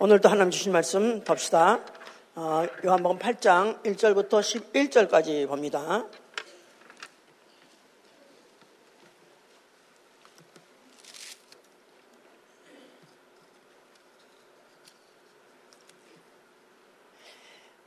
오늘도 하나님 주신 말씀 봅시다. 어, 요한복음 8장 1절부터 11절까지 봅니다.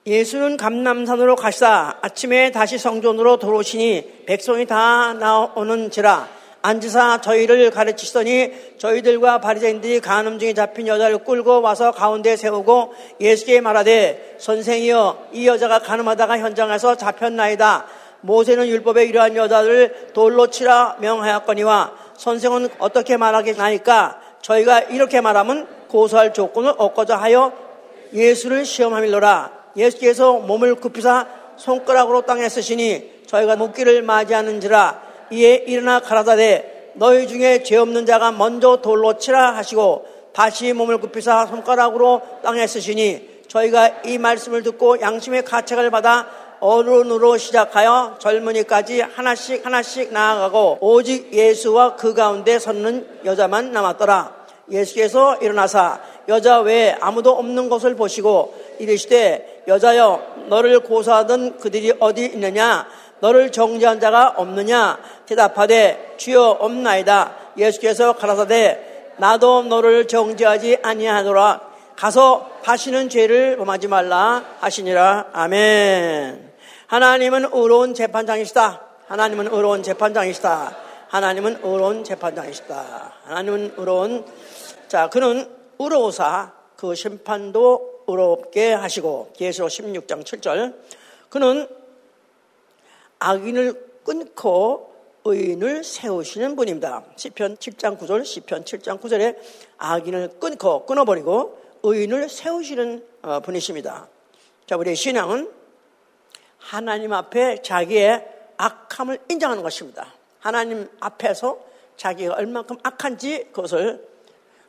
예수는 감남산으로 가시다 아침에 다시 성전으로 돌아오시니 백성이 다 나오는지라 앉으사 저희를 가르치시더니 저희들과 바리새인들이 간음 중에 잡힌 여자를 끌고 와서 가운데 세우고 예수께 말하되 선생이여 이 여자가 간음하다가 현장에서 잡혔나이다. 모세는 율법에 이러한 여자를 돌로 치라 명하였거니와 선생은 어떻게 말하겠나이까 저희가 이렇게 말하면 고소할 조건을 얻고자 하여 예수를 시험함일로라. 예수께서 몸을 굽히사 손가락으로 땅에 쓰시니 저희가 묵기를 맞이하는지라 이에 일어나 가라사대 너희 중에 죄 없는 자가 먼저 돌로 치라 하시고 다시 몸을 굽히사 손가락으로 땅에 쓰시니 저희가 이 말씀을 듣고 양심의 가책을 받아 어른으로 시작하여 젊은이까지 하나씩 하나씩 나아가고 오직 예수와 그 가운데 섰는 여자만 남았더라. 예수께서 일어나사 여자 외에 아무도 없는 것을 보시고 이르시되 여자여 너를 고소하던 그들이 어디 있느냐 너를 정죄한 자가 없느냐? 대답하되 주여 없나이다. 예수께서 가라사대 나도 너를 정죄하지 아니하노라. 가서 다시는 죄를 범하지 말라 하시니라. 아멘. 하나님은 의로운 재판장이시다. 하나님은 의로운 재판장이시다. 하나님은 의로운 재판장이시다. 하나님은 의로운 자 그는 의로우사 그 심판도 의롭게 하시고 예수로 16장 7절. 그는 악인을 끊고 의인을 세우시는 분입니다. 시편 7장 9절, 시편 7장 9절에 악인을 끊고 끊어버리고 의인을 세우시는 어, 분이십니다. 자, 우리의 신앙은 하나님 앞에 자기의 악함을 인정하는 것입니다. 하나님 앞에서 자기가 얼만큼 악한지 그것을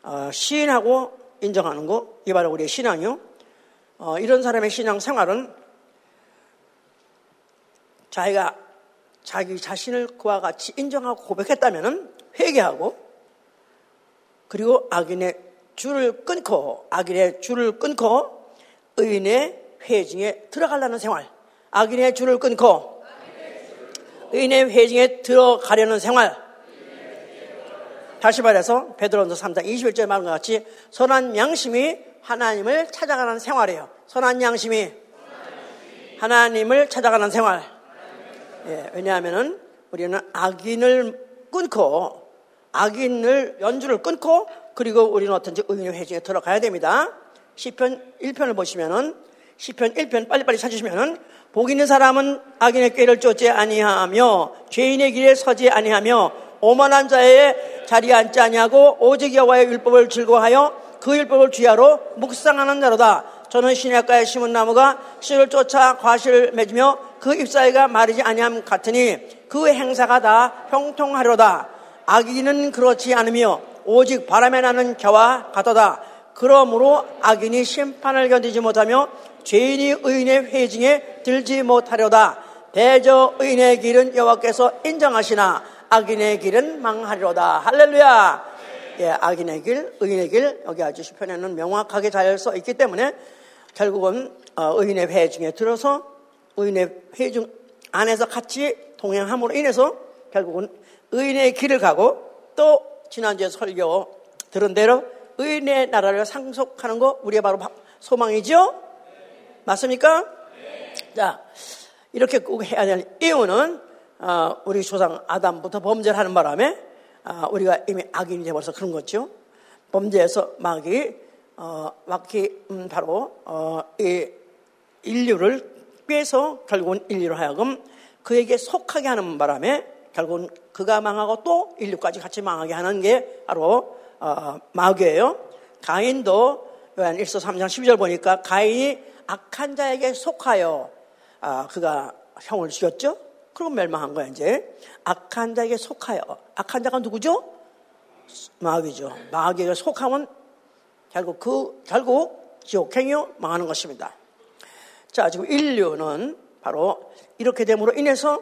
어, 시인하고 인정하는 것, 이 바로 우리의 신앙이요. 어, 이런 사람의 신앙 생활은 자기가 자기 자신을 그와 같이 인정하고 고백했다면 회개하고 그리고 악인의 줄을 끊고 악인의 줄을 끊고 의인의 회중에 들어가려는 생활 악인의 줄을 끊고 의인의 회중에 들어가려는 생활 다시 말해서 베드로전서 3장 21절에 말한 것 같이 선한 양심이 하나님을 찾아가는 생활이에요. 선한 양심이 하나님을 찾아가는 생활. 예, 왜냐하면은 우리는 악인을 끊고 악인을 연주를 끊고 그리고 우리는 어떤지 의인의 회중에 들어가야 됩니다. 시편 1편을 보시면은 시편 1편 빨리빨리 찾으시면은 복 있는 사람은 악인의 꾀를 쫓지 아니하며 죄인의 길에 서지 아니하며 오만한 자의 자리에 앉지 아니하고 오직 여호와의 율법을 즐거워하여 그 율법을 주야로 묵상하는 자로다. 저는 시냇가에 심은 나무가 씨를 쫓아 과실을 맺으며 그 잎사이가 마르지 아니함 같으니 그 행사가 다 형통하려다. 악인은 그렇지 않으며 오직 바람에 나는 겨와 같도다. 그러므로 악인이 심판을 견디지 못하며 죄인이 의인의 회중에 들지 못하려다. 대저 의인의 길은 여호와께서 인정하시나 악인의 길은 망하리로다. 할렐루야. 예, 악인의 길, 의인의 길 여기 아주 시편에는 명확하게 잘 써 있기 때문에 결국은 어, 의인의 회중에 들어서 의인의 회중 안에서 같이 동행함으로 인해서 결국은 의인의 길을 가고 또 지난주에 설교 들은 대로 의인의 나라를 상속하는 거 우리의 바로 소망이죠? 맞습니까? 자, 이렇게 꼭 해야 될 이유는 어, 우리 조상 아담부터 범죄를 하는 바람에 아, 우리가 이미 악인이 되어서 그런 거죠. 범죄에서 마귀, 어, 마귀, 음, 바로, 어, 이 인류를 꿰서 결국은 인류로 하여금 그에게 속하게 하는 바람에 결국은 그가 망하고 또 인류까지 같이 망하게 하는 게 바로, 어, 마귀예요. 가인도 요한 1서 3장 12절 보니까 가인이 악한 자에게 속하여, 아, 그가 형을 죽였죠? 그럼 멸망한 거야, 이제. 악한 자에게 속하여. 악한 자가 누구죠? 마귀죠. 마귀에게 속하면 결국 그, 결국 지옥행이요, 망하는 것입니다. 자, 지금 인류는 바로 이렇게 됨으로 인해서,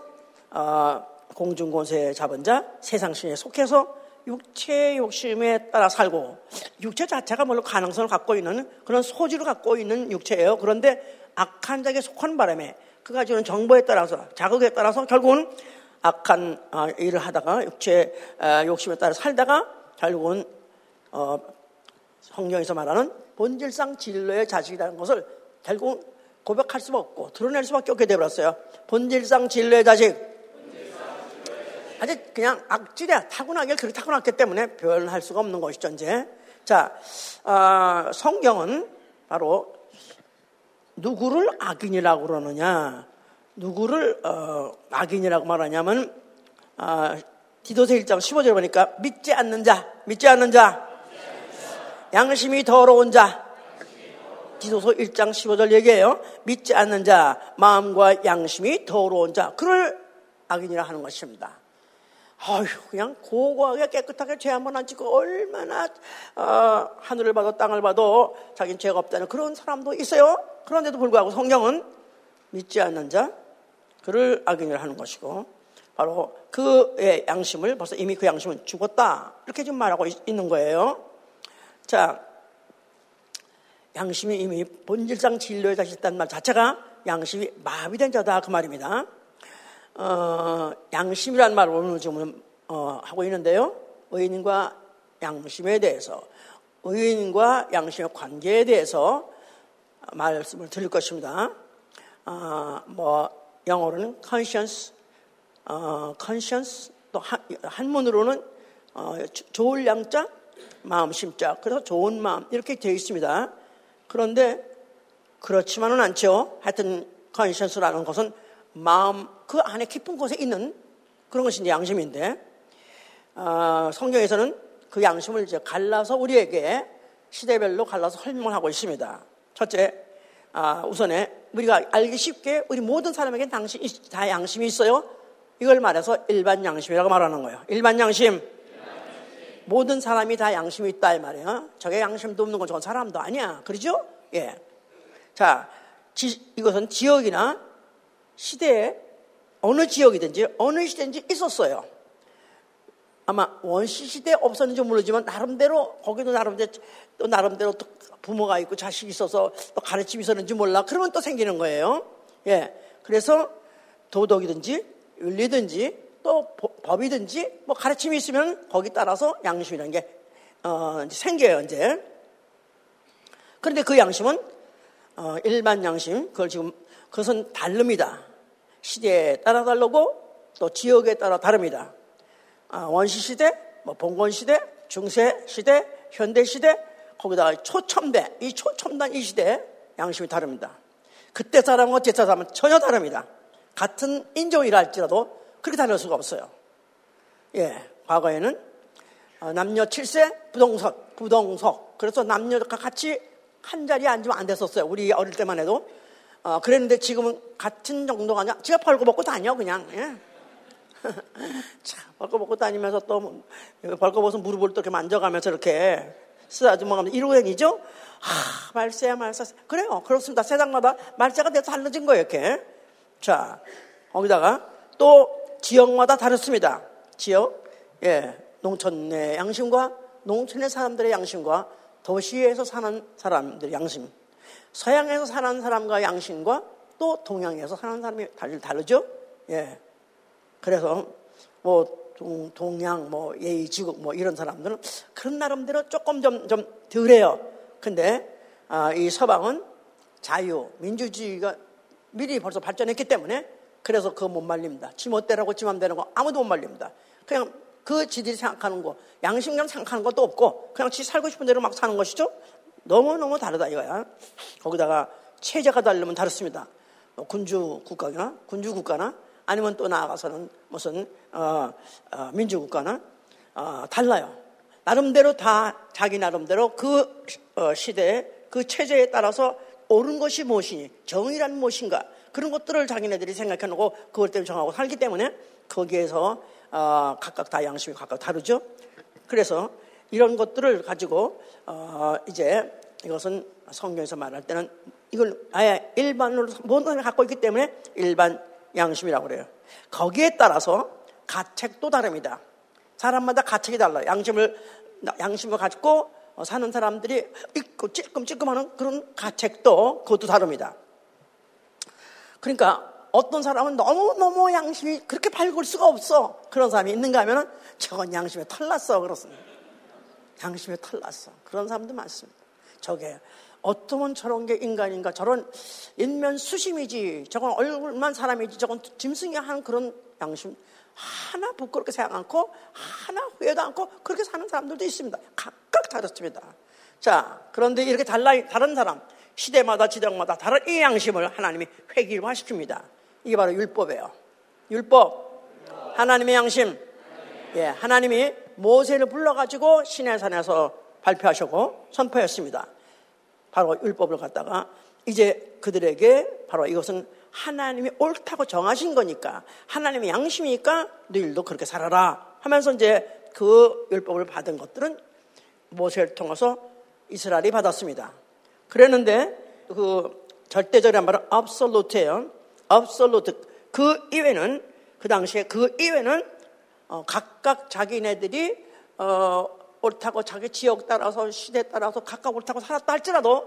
어, 공중권세 잡은 자, 세상신에 속해서 육체 욕심에 따라 살고 육체 자체가 물론 가능성을 갖고 있는 그런 소질을 갖고 있는 육체예요. 그런데 악한 자에게 속한 바람에 그가 주는 정보에 따라서 자극에 따라서 결국은 악한 어, 일을 하다가 육체 어, 욕심에 따라 살다가 결국은 어, 성경에서 말하는 본질상 진로의 자식이라는 것을 결국 고백할 수밖에 없고 드러낼 수밖에 없게 되어버렸어요. 본질상 진로의 자식. 아직 그냥 악질이야. 타고나길 그렇게 타고났기 때문에 표현할 수가 없는 것이죠, 이제. 자, 어, 성경은 바로 누구를 악인이라고 그러느냐, 누구를 어, 악인이라고 말하냐면 어, 디도서 1장 15절 보니까 믿지 않는 자, 믿지 않는 자, 양심이 더러운 자, 디도서 1장 15절 얘기해요. 믿지 않는 자, 마음과 양심이 더러운 자, 그를 악인이라 하는 것입니다. 아휴, 그냥 고고하게 깨끗하게 죄 한 번 안 짓고 얼마나 어, 하늘을 봐도 땅을 봐도 자기는 죄가 없다는 그런 사람도 있어요. 그런데도 불구하고 성경은 믿지 않는 자, 그를 악인을 하는 것이고 바로 그의 양심을 벌써 이미 그 양심은 죽었다 이렇게 지금 말하고 있는 거예요. 자, 양심이 이미 본질상 진료에 다시 있다는 말 자체가 양심이 마비된 자다 그 말입니다. 어, 양심이라는 말을 오늘 지금 어, 하고 있는데요. 의인과 양심에 대해서 의인과 양심의 관계에 대해서 말씀을 드릴 것입니다. 어, 뭐 영어로는 conscience, 어, conscience 또 한, 한문으로는 어, 좋을 양자, 마음 심자. 그래서 좋은 마음 이렇게 되어 있습니다. 그런데 그렇지만은 않죠. 하여튼 conscience라는 것은 마음 그 안에 깊은 곳에 있는 그런 것이 이제 양심인데 어, 성경에서는 그 양심을 이제 갈라서 우리에게 시대별로 갈라서 설명하고 있습니다. 첫째, 아, 우선에 우리가 알기 쉽게 우리 모든 사람에게 당신 다 양심이 있어요. 이걸 말해서 일반 양심이라고 말하는 거예요. 일반 양심. 모든 사람이 다 양심이 있다 이 말이에요. 저게 양심도 없는 건 저건 사람도 아니야. 그러죠? 예. 자, 지, 이것은 지역이나 시대에 어느 지역이든지 어느 시대인지 있었어요. 아마 원시 시대 없었는지 모르지만 나름대로 거기도 나름대로 또 나름대로 또 부모가 있고 자식이 있어서 또 가르침이 있었는지 몰라. 그러면 또 생기는 거예요. 예. 그래서 도덕이든지 윤리든지 또 법이든지 뭐 가르침이 있으면 거기 따라서 양심이라는 게 어, 생겨요 이제. 그런데 그 양심은 어, 일반 양심 그걸 지금 그것은 다릅니다. 시대에 따라 다르고 또 지역에 따라 다릅니다. 아, 원시 시대, 뭐 봉건 시대, 중세 시대, 현대 시대, 거기다가 초첨대, 이 초첨단 이 시대 양심이 다릅니다. 그때 사람과 제 사람은 전혀 다릅니다. 같은 인종이라 할지라도 그렇게 다를 수가 없어요. 예, 과거에는 어, 남녀 7세 부동석, 부동석. 그래서 남녀가 같이 한 자리에 앉으면 안 됐었어요. 우리 어릴 때만 해도. 어, 그랬는데 지금은 같은 정도가 아니라 지가 벌거벗고 다녀, 그냥. 예. 자, 벌거벗고 다니면서 또 벌거벗은 무릎을 또 이렇게 만져가면서 이렇게 쓰다듬어 가면서 이러고 다니죠? 아, 말세야, 말세. 그래요. 그렇습니다. 세상마다 말세가 돼서 달라진 거예요, 이렇게. 자, 거기다가 또 지역마다 다릅니다. 지역, 예, 농촌의 양심과 농촌의 사람들의 양심과 도시에서 사는 사람들의 양심. 서양에서 사는 사람과 양심과 또 동양에서 사는 사람이 다르죠? 예. 그래서 뭐 동, 동양, 뭐 예의지국 뭐 이런 사람들은 그런 나름대로 조금 좀, 좀 덜해요. 근데 아, 이 서방은 자유, 민주주의가 미리 벌써 발전했기 때문에 그래서 그거 못 말립니다. 지 멋대로고 지 맘대로 거 아무도 못 말립니다. 그냥 그 지들이 생각하는 거, 양심감 생각하는 것도 없고 그냥 지 살고 싶은 대로 막 사는 것이죠. 너무너무 다르다 이거야. 거기다가 체제가 다르면 다릅니다. 뭐 군주 국가나 군주 국가나 아니면 또 나아가서는 무슨 어, 어, 민주국가나 어, 달라요. 나름대로 다 자기 나름대로 그 어, 시대에 그 체제에 따라서 옳은 것이 무엇이니 정의란 무엇인가 그런 것들을 자기네들이 생각해 놓고 그것 때문에 정하고 살기 때문에 거기에서 어, 각각 다 양심이 각각 다르죠. 그래서 이런 것들을 가지고 어, 이제 이것은 성경에서 말할 때는 이걸 아예 일반으로 모든 사람이 갖고 있기 때문에 일반 양심이라고 그래요. 거기에 따라서 가책도 다릅니다. 사람마다 가책이 달라요. 양심을 양심을 가지고 사는 사람들이 있고 찔끔찔끔하는 그런 가책도 그것도 다릅니다. 그러니까 어떤 사람은 너무너무 양심이 그렇게 밝을 수가 없어. 그런 사람이 있는가 하면은 저건 양심에 털났어. 그렇습니다. 양심에 털났어. 그런 사람도 많습니다. 저게 어쩌면 저런 게 인간인가 저런 인면 수심이지 저건 얼굴만 사람이지 저건 짐승이 하는 그런 양심 하나 부끄럽게 생각 않고 하나 후회도 않고 그렇게 사는 사람들도 있습니다. 각각 다릅니다. 자 그런데 이렇게 달라 다른 사람 시대마다 지역마다 다른 이 양심을 하나님이 획일화시킵니다. 이게 바로 율법이에요. 율법 하나님의 양심 예, 하나님이 모세를 불러가지고 시내산에서 발표하셨고 선포했습니다. 바로 율법을 갖다가 이제 그들에게 바로 이것은 하나님이 옳다고 정하신 거니까 하나님의 양심이니까 너희들도 그렇게 살아라 하면서 이제 그 율법을 받은 것들은 모세를 통해서 이스라엘이 받았습니다. 그랬는데 그 절대적이란 말은 absolute예요. absolute. 그 이외는 그 당시에 그 이외는 어, 각각 자기네들이 어, 옳다고 자기 지역 따라서 시대 따라서 각각 옳다고 살았다 할지라도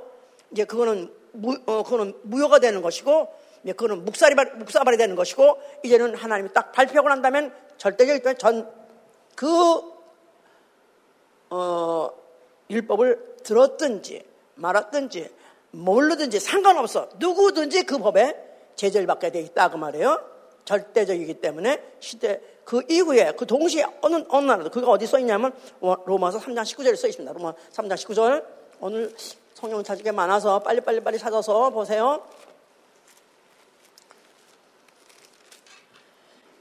이제 그거는 무, 어, 그거는 무효가 되는 것이고 이제 그거는 묵살이 묵사발이 되는 것이고 이제는 하나님이 딱 발표하고 난다면 절대적인 전그 어, 율법을 들었든지 말았든지 모르든지 상관없어 누구든지 그 법에 제재를 받게 돼 있다 그 말이에요. 절대적이기 때문에 시대 그 이후에 그 동시에 어느 어느 나라도 그가 어디 써 있냐면 로마서 3장 19절에 써 있습니다. 로마 3장 19절 오늘 성경 찾을 게 많아서 빨리 빨리 빨리 찾아서 보세요.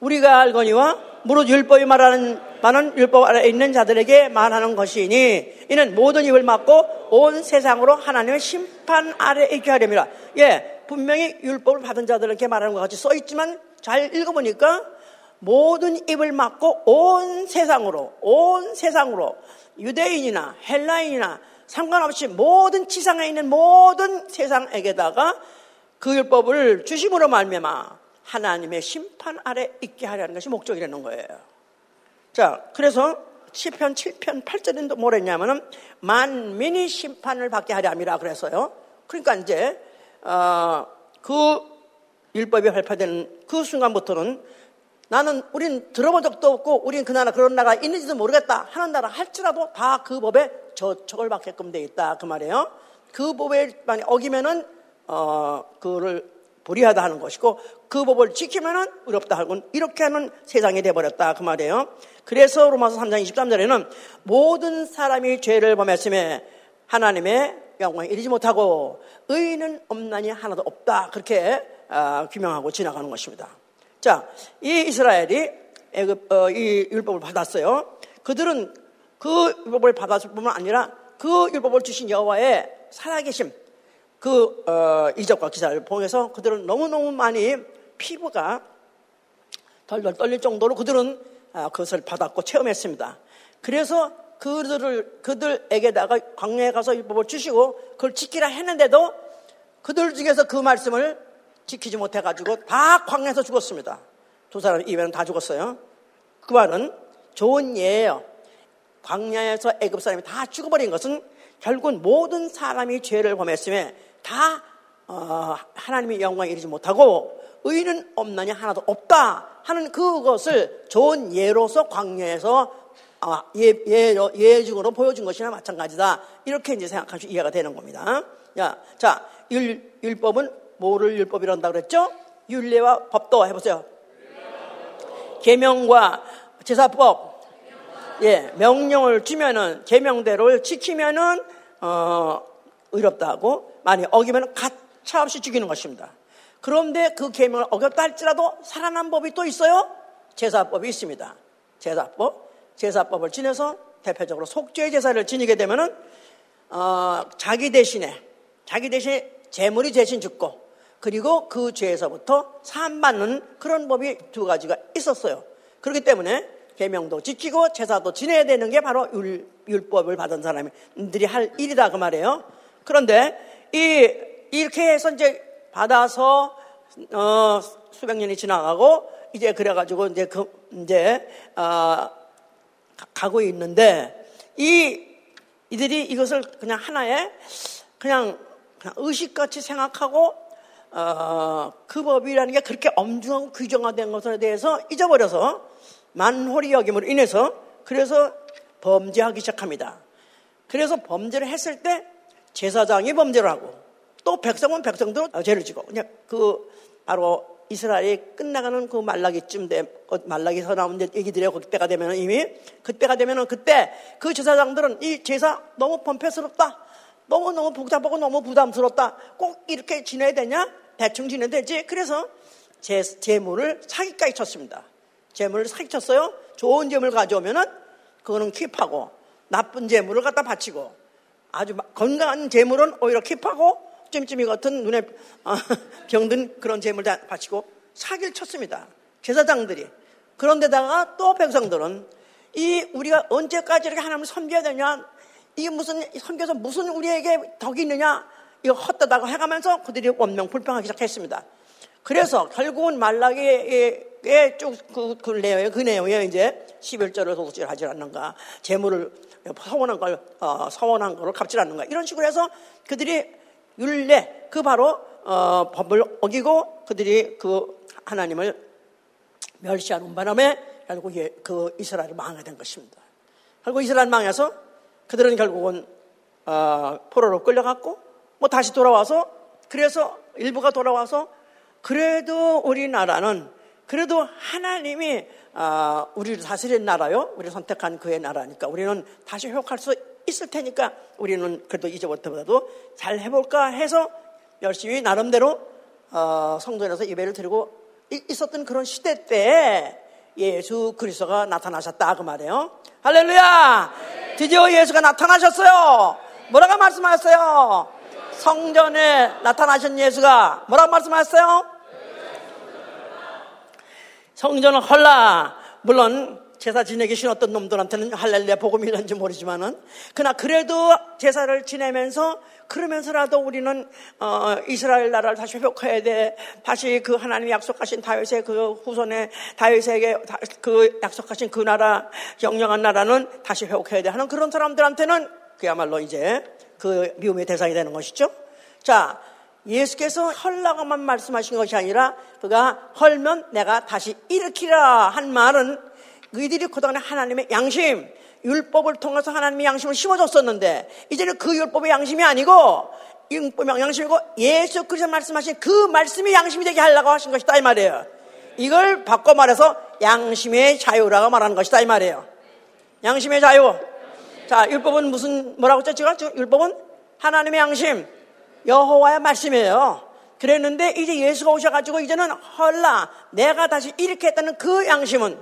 우리가 알거니와 무릇 율법이 말하는 많은 율법 아래 있는 자들에게 말하는 것이니 이는 모든 입을 막고 온 세상으로 하나님의 심판 아래 있게 하렵니다. 예, 분명히 율법을 받은 자들에게 말하는 것 같이 써 있지만 잘 읽어보니까 모든 입을 막고 온 세상으로, 온 세상으로 유대인이나 헬라인이나 상관없이 모든 지상에 있는 모든 세상에게다가 그 율법을 주심으로 말미암아 하나님의 심판 아래 있게 하려는 것이 목적이라는 거예요. 자, 그래서 10편, 7편, 8절인도 뭐랬냐면은 만민이 심판을 받게 하려 함이라 그래서요. 그러니까 이제 어, 그 율법이 발표되는 그 순간부터는 나는 우린 들어본 적도 없고 우린 그 나라 그런 나라가 있는지도 모르겠다 하는 나라 할지라도 다 그 법에 저촉을 받게끔 돼 있다 그 말이에요. 그 법에 많이 어기면은 어 그를 불의하다 하는 것이고 그 법을 지키면은 의롭다 하고 이렇게 하는 세상이 돼 버렸다 그 말이에요. 그래서 로마서 3장 23절에는 모든 사람이 죄를 범했음에 하나님의 영광에 이르지 못하고 의인은 없나니 하나도 없다 그렇게 아, 규명하고 지나가는 것입니다. 자, 이 이스라엘이 애굽, 어, 이 율법을 받았어요. 그들은 그 율법을 받았을 뿐만 아니라 그 율법을 주신 여호와의 살아계심, 그 어, 이적과 기사를 통해서 그들은 너무너무 많이 피부가 덜덜 떨릴 정도로 그들은 아, 그것을 받았고 체험했습니다. 그래서 그들을 그들에게다가 광야에 가서 율법을 주시고 그걸 지키라 했는데도 그들 중에서 그 말씀을 지키지 못해 가지고 다 광야에서 죽었습니다. 두 사람 이외는 다 죽었어요. 그 말은 좋은 예예요. 광야에서 애급 사람이 다 죽어버린 것은 결국 모든 사람이 죄를 범했음에 다 어, 하나님의 영광에 이르지 못하고 의는 없나니 하나도 없다 하는 그것을 좋은 예로서 광야에서 아, 예, 예, 예중으로 보여준 것이나 마찬가지다. 이렇게 이제 생각하시 이해가 되는 겁니다. 야, 자, 율, 율법은 뭐를 율법이란다 그랬죠? 율례와 법도 해보세요. 계명과 제사법, 예, 명령을 주면은 계명대로를 지키면은 어, 의롭다고 많이 어기면 가차없이 죽이는 것입니다. 그런데 그 계명을 어겼다 할지라도 살아난 법이 또 있어요. 제사법이 있습니다. 제사법, 제사법을 지내서 대표적으로 속죄 제사를 지니게 되면은 어, 자기 대신에 자기 대신에 재물이 대신 죽고 그리고 그 죄에서부터 사함받는 그런 법이 두 가지가 있었어요. 그렇기 때문에 계명도 지키고 제사도 지내야 되는 게 바로 율, 율법을 받은 사람들이 할 일이다 그 말이에요. 그런데 이 이렇게 해서 이제 받아서 어, 수백 년이 지나가고 이제 그래가지고 이제 그 이제 어, 가고 있는데 이 이들이 이것을 그냥 하나의 그냥, 그냥 의식같이 생각하고 어, 그 법이라는 게 그렇게 엄중하고 규정화된 것에 대해서 잊어버려서 만홀이 여김으로 인해서 그래서 범죄하기 시작합니다. 그래서 범죄를 했을 때 제사장이 범죄를 하고 또 백성은 백성대로 죄를 지고 그냥 그 바로 이스라엘이 끝나가는 그 말라기쯤 돼 말라기 서 나온 얘기들이 그때가 되면 이미 그때가 되면은 그때 그 제사장들은 이 제사 너무 범패스럽다 너무 너무 복잡하고 너무 부담스럽다. 꼭 이렇게 지내야 되냐? 대충 지내야 되지. 그래서 제, 재물을 사기까지 쳤습니다. 재물을 사기쳤어요. 좋은 재물 가져오면은 그거는 킵하고 나쁜 재물을 갖다 바치고 아주 건강한 재물은 오히려 킵하고 찜찜이 같은 눈에 어, 병든 그런 재물 다 바치고 사기를 쳤습니다. 제사장들이. 그런데다가 또 백성들은 이 우리가 언제까지 이렇게 하나님을 섬겨야 되냐? 이게 무슨 섬겨서 무슨 우리에게 덕이 있느냐? 이거 헛다다고 해가면서 그들이 원명 불평하기 시작했습니다. 그래서 결국은 말라기에 쭉그 그 내용에 그 내용에 이제 11절을 도둑질 하지 않는가, 재물을 서원한 걸 어, 서원한 거를 갚지 않는가 이런 식으로 해서 그들이 율례 그 바로 어, 법을 어기고 그들이 그 하나님을 멸시하는 바람에 결국 그 이스라엘이 망하게 된 것입니다. 결국 이스라엘 망해서 그들은 결국은 어, 포로로 끌려갔고 뭐 다시 돌아와서 그래서 일부가 돌아와서 그래도 우리나라는 그래도 하나님이 어, 우리를 다스린 나라요. 우리 선택한 그의 나라니까 우리는 다시 회복할 수 있을 테니까 우리는 그래도 이제부터라도 잘 해볼까 해서 열심히 나름대로 어, 성전에서 예배를 드리고 있었던 그런 시대 때 예수 그리스도가 나타나셨다 그 말이에요. 할렐루야! 드디어 예수가 나타나셨어요. 뭐라고 말씀하셨어요? 성전에 나타나신 예수가 뭐라고 말씀하셨어요? 성전은 헐라. 물론 제사 지내기 싫었던 놈들한테는 할렐루야 복음이란지 모르지만은 그러나 그래도 제사를 지내면서 그러면서라도 우리는 어, 이스라엘 나라를 다시 회복해야 돼. 다시 그 하나님이 약속하신 다윗의 그 후손의 다윗에게 그 약속하신 그 나라 영영한 나라는 다시 회복해야 돼 하는 그런 사람들한테는 그야말로 이제 그 미움의 대상이 되는 것이죠. 자, 예수께서 헐라고만 말씀하신 것이 아니라 그가 헐면 내가 다시 일으키라 한 말은 그들이 그동안에 하나님의 양심, 율법을 통해서 하나님의 양심을 심어줬었는데 이제는 그 율법의 양심이 아니고 율법의 양심이고 예수 그리스도 말씀하신 그 말씀이 양심이 되게 하려고 하신 것이다 이 말이에요. 이걸 바꿔 말해서 양심의 자유라고 말하는 것이다 이 말이에요. 양심의 자유. 자, 율법은 무슨 뭐라고 했죠? 지금 율법은 하나님의 양심, 여호와의 말씀이에요. 그랬는데 이제 예수가 오셔가지고 이제는 헐라 내가 다시 이렇게 했다는 그 양심은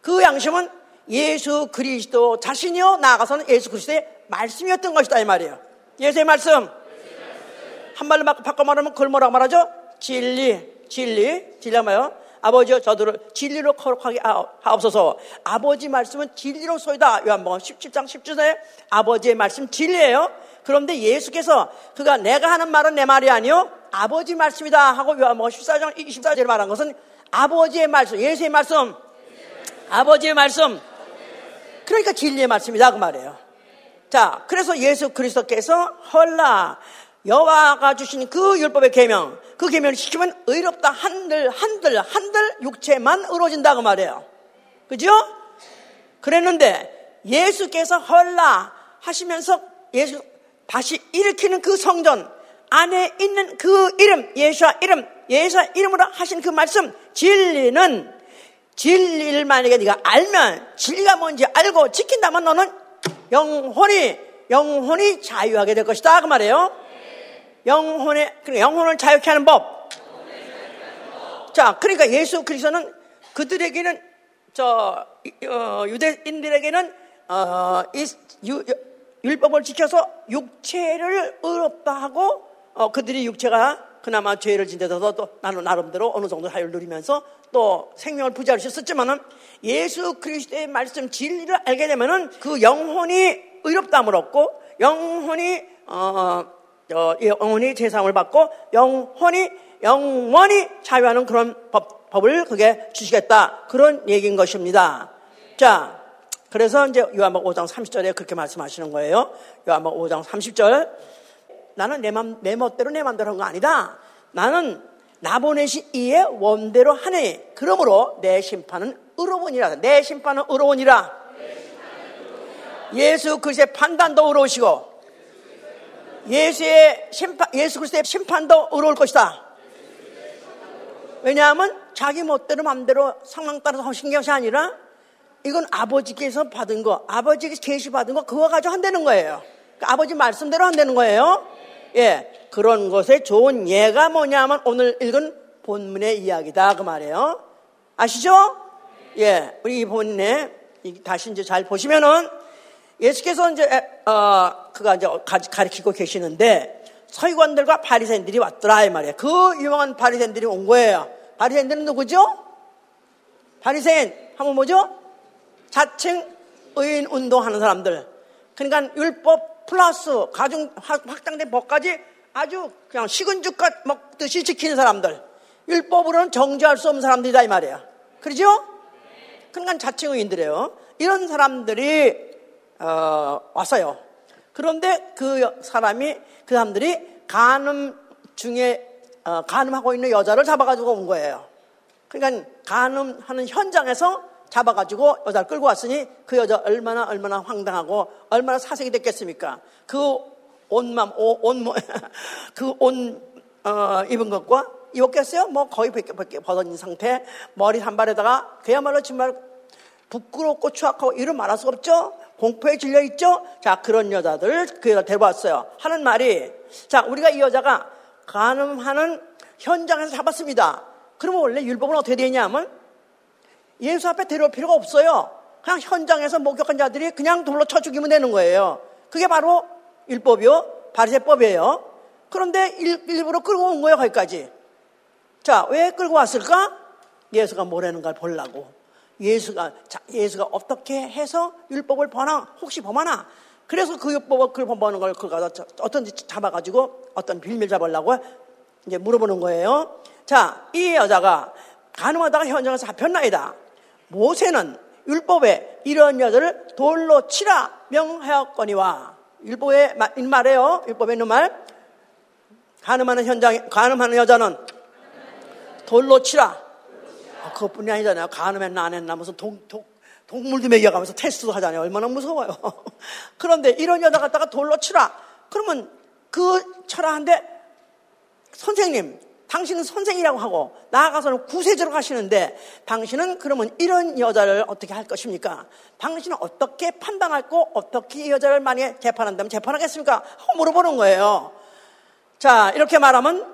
그 양심은 예수 그리스도 자신이요 나아가서는 예수 그리스도의 말씀이었던 것이다 이 말이에요. 예수의 말씀. 한 말로 바꿔 말하면 그걸 뭐라고 말하죠? 진리, 진리, 진리하며 아버지여 저들을 진리로 거룩하게 하옵소서. 아버지 말씀은 진리로 소이다. 요한복음 17장 10절에 아버지의 말씀 진리예요. 그런데 예수께서 그가 내가 하는 말은 내 말이 아니요 아버지 말씀이다 하고 요한복음 14장 24절에 말한 것은 아버지의 말씀, 예수의 말씀, 아버지의 말씀. 그러니까 진리의 말씀이다 그 말이에요. 자, 그래서 예수 그리스도께서 헐라 여호와가 주신 그 율법의 계명, 그 계명을 지키면 의롭다 한들 한들 한들 육체만 의로진다 그 말이에요. 그죠? 그랬는데 예수께서 헐라 하시면서 예수 다시 일으키는 그 성전 안에 있는 그 이름 예수와 이름 예수와 이름으로 하신 그 말씀 진리는 진리를 만약에 네가 알면 진리가 뭔지 알고 지킨다면 너는 영혼이 영혼이 자유하게 될 것이다 그 말이에요. 영혼의 영혼을 자유케 하는 법. 자, 그러니까 예수 그리스도는 그들에게는 저 어, 유대인들에게는 어, 이, 유, 율법을 지켜서 육체를 의롭다 하고 어, 그들이 육체가 그나마 죄를 진데서도 또 나는 나름대로 어느 정도 자유를 누리면서 또 생명을 수 있었지만은 예수 그리스도의 말씀 진리를 알게 되면은 그 영혼이 의롭다함을 얻고 영혼이 어, 어, 영혼이 제사함을 받고 영혼이 영원히 자유하는 그런 법, 법을 그게 주시겠다 그런 얘기인 것입니다. 자, 그래서 이제 요한복 5장 30절에 그렇게 말씀하시는 거예요. 요한복 5장 30절. 나는 내, 맘, 내 멋대로 내 맘대로 한 거 아니다. 나는 나 보내시 이에 원대로 하네. 그러므로 내 심판은 의로우니라. 내 심판은 의로우니라. 예수 그리스도의 판단도 의로우시고 예수의 심판, 예수 그리스도의 심판도 의로울 것이다. 왜냐하면 자기 멋대로 마음대로 상황 따라서 하신 것이 아니라 이건 아버지께서 받은 거, 아버지께서 계시 받은 거 그거 가지고 한다는 거예요. 그러니까 아버지 말씀대로 한다는 거예요. 예, 그런 것에 좋은 예가 뭐냐면 오늘 읽은 본문의 이야기다 그 말이에요. 아시죠? 예, 우리 이 본문에 다시 이제 잘 보시면은 예수께서 이제 어, 그가 이제 가르치고 계시는데 서기관들과 바리새인들이 왔더라 이 말이에요. 그 유명한 바리새인들이 온 거예요. 바리새인들은 누구죠? 바리새인 한번 뭐죠? 자칭 의인 운동하는 사람들. 그러니까 율법 플러스 가중 확장된 법까지 아주 그냥 식은 죽 먹듯이 지키는 사람들. 율법으로는 정지할 수 없는 사람들이다 이 말이에요. 그러죠? 그러니까 자칭 의인들이에요. 이런 사람들이 어, 왔어요. 그런데 그 사람이 그 사람들이 간음 중에 어, 간음하고 있는 여자를 잡아가지고 온 거예요. 그러니까 간음하는 현장에서 잡아가지고 여자를 끌고 왔으니 그 여자 얼마나 얼마나 황당하고 얼마나 사색이 됐겠습니까? 그 옷만 옷그옷 어, 입은 것과 입었겠어요? 뭐 거의 벗어진 상태, 머리 한 발에다가 그야말로 정말 부끄럽고 추악하고 이름 말할 수 없죠? 공포에 질려 있죠? 자, 그런 여자들 그 여자 데려왔어요. 하는 말이, 자, 우리가 이 여자가 간음하는 현장에서 잡았습니다. 그러면 원래 율법은 어떻게 되냐면 예수 앞에 데려올 필요가 없어요. 그냥 현장에서 목격한 자들이 그냥 돌로 쳐 죽이면 되는 거예요. 그게 바로 율법이요. 바리새법이에요. 그런데 일, 일부러 끌고 온 거예요, 거기까지. 자, 왜 끌고 왔을까? 예수가 뭐라는 걸 보려고. 예수가 예수가 어떻게 해서 율법을 범하나 혹시 범하나 그래서 그 율법을 그 범하는 걸 그가 어떤 잡아가지고 어떤 빌밀 잡으려고 이제 물어보는 거예요. 자, 이 여자가 가늠하다가 현장에서 잡혔나이다. 모세는 율법에 이런 여자를 돌로 치라 명하였거니와 율법에 말해요. 율법에 있는 말 가늠하는 현장 가늠하는 여자는 돌로 치라. 아, 그것뿐이 아니잖아요. 간음했나 안 했나 무슨 동, 동, 동물도 먹여가면서 테스트도 하잖아요. 얼마나 무서워요. 그런데 이런 여자 갖다가 돌로 치라. 그러면 그 철학한데 선생님, 당신은 선생이라고 하고 나아가서는 구세주로 가시는데 당신은 그러면 이런 여자를 어떻게 할 것입니까? 당신은 어떻게 판단할고 어떻게 이 여자를 만약에 재판한다면 재판하겠습니까? 하고 물어보는 거예요. 자, 이렇게 말하면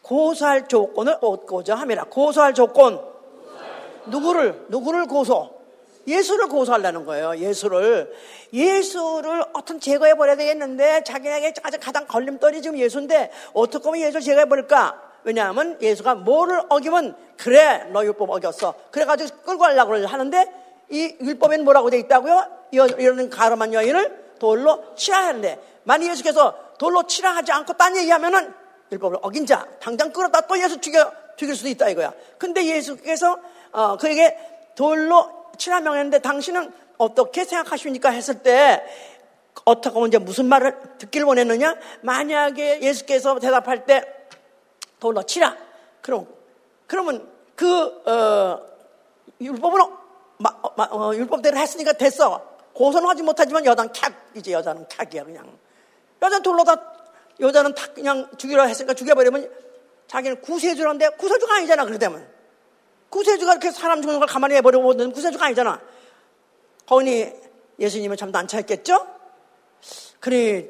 고소할 조건을 얻고자 함이라. 고소할 조건. 누구를, 누구를 고소? 예수를 고소하려는 거예요. 예수를. 예수를 어떤 제거해 버려야 되겠는데 자기에게 가장 걸림돌이 지금 예수인데 어떻게 하면 예수를 제거해 버릴까? 왜냐하면 예수가 뭐를 어기면 그래 너 율법 어겼어. 그래가지고 끌고 가려고 하는데 이 율법에는 뭐라고 돼 있다고요? 이런 가름한 여인을 돌로 치라 하는데 만약 예수께서 돌로 치라 하지 않고 딴 얘기하면은 율법을 어긴 자 당장 끌어다 또 예수 죽여 죽일 수도 있다 이거야. 근데 예수께서 어, 그에게 돌로 치라 명했는데 당신은 어떻게 생각하십니까 했을 때 어떻게 이제 무슨 말을 듣기를 원했느냐? 만약에 예수께서 대답할 때 돌로 치라. 그럼 그러면 그 어, 율법은 마, 마, 어, 율법대로 했으니까 됐어. 고소는 하지 못하지만 여자는 캬 이제 여자는 캬이야 그냥. 여자는 돌로 다 여자는 다 그냥 죽이라 했으니까 죽여버리면 자기는 구세주란데 구세주가 아니잖아 그러다면 구세주가 이렇게 사람 죽는 걸 가만히 해버리고는 구세주가 아니잖아 거니 예수님은 참 난처했겠죠? 그래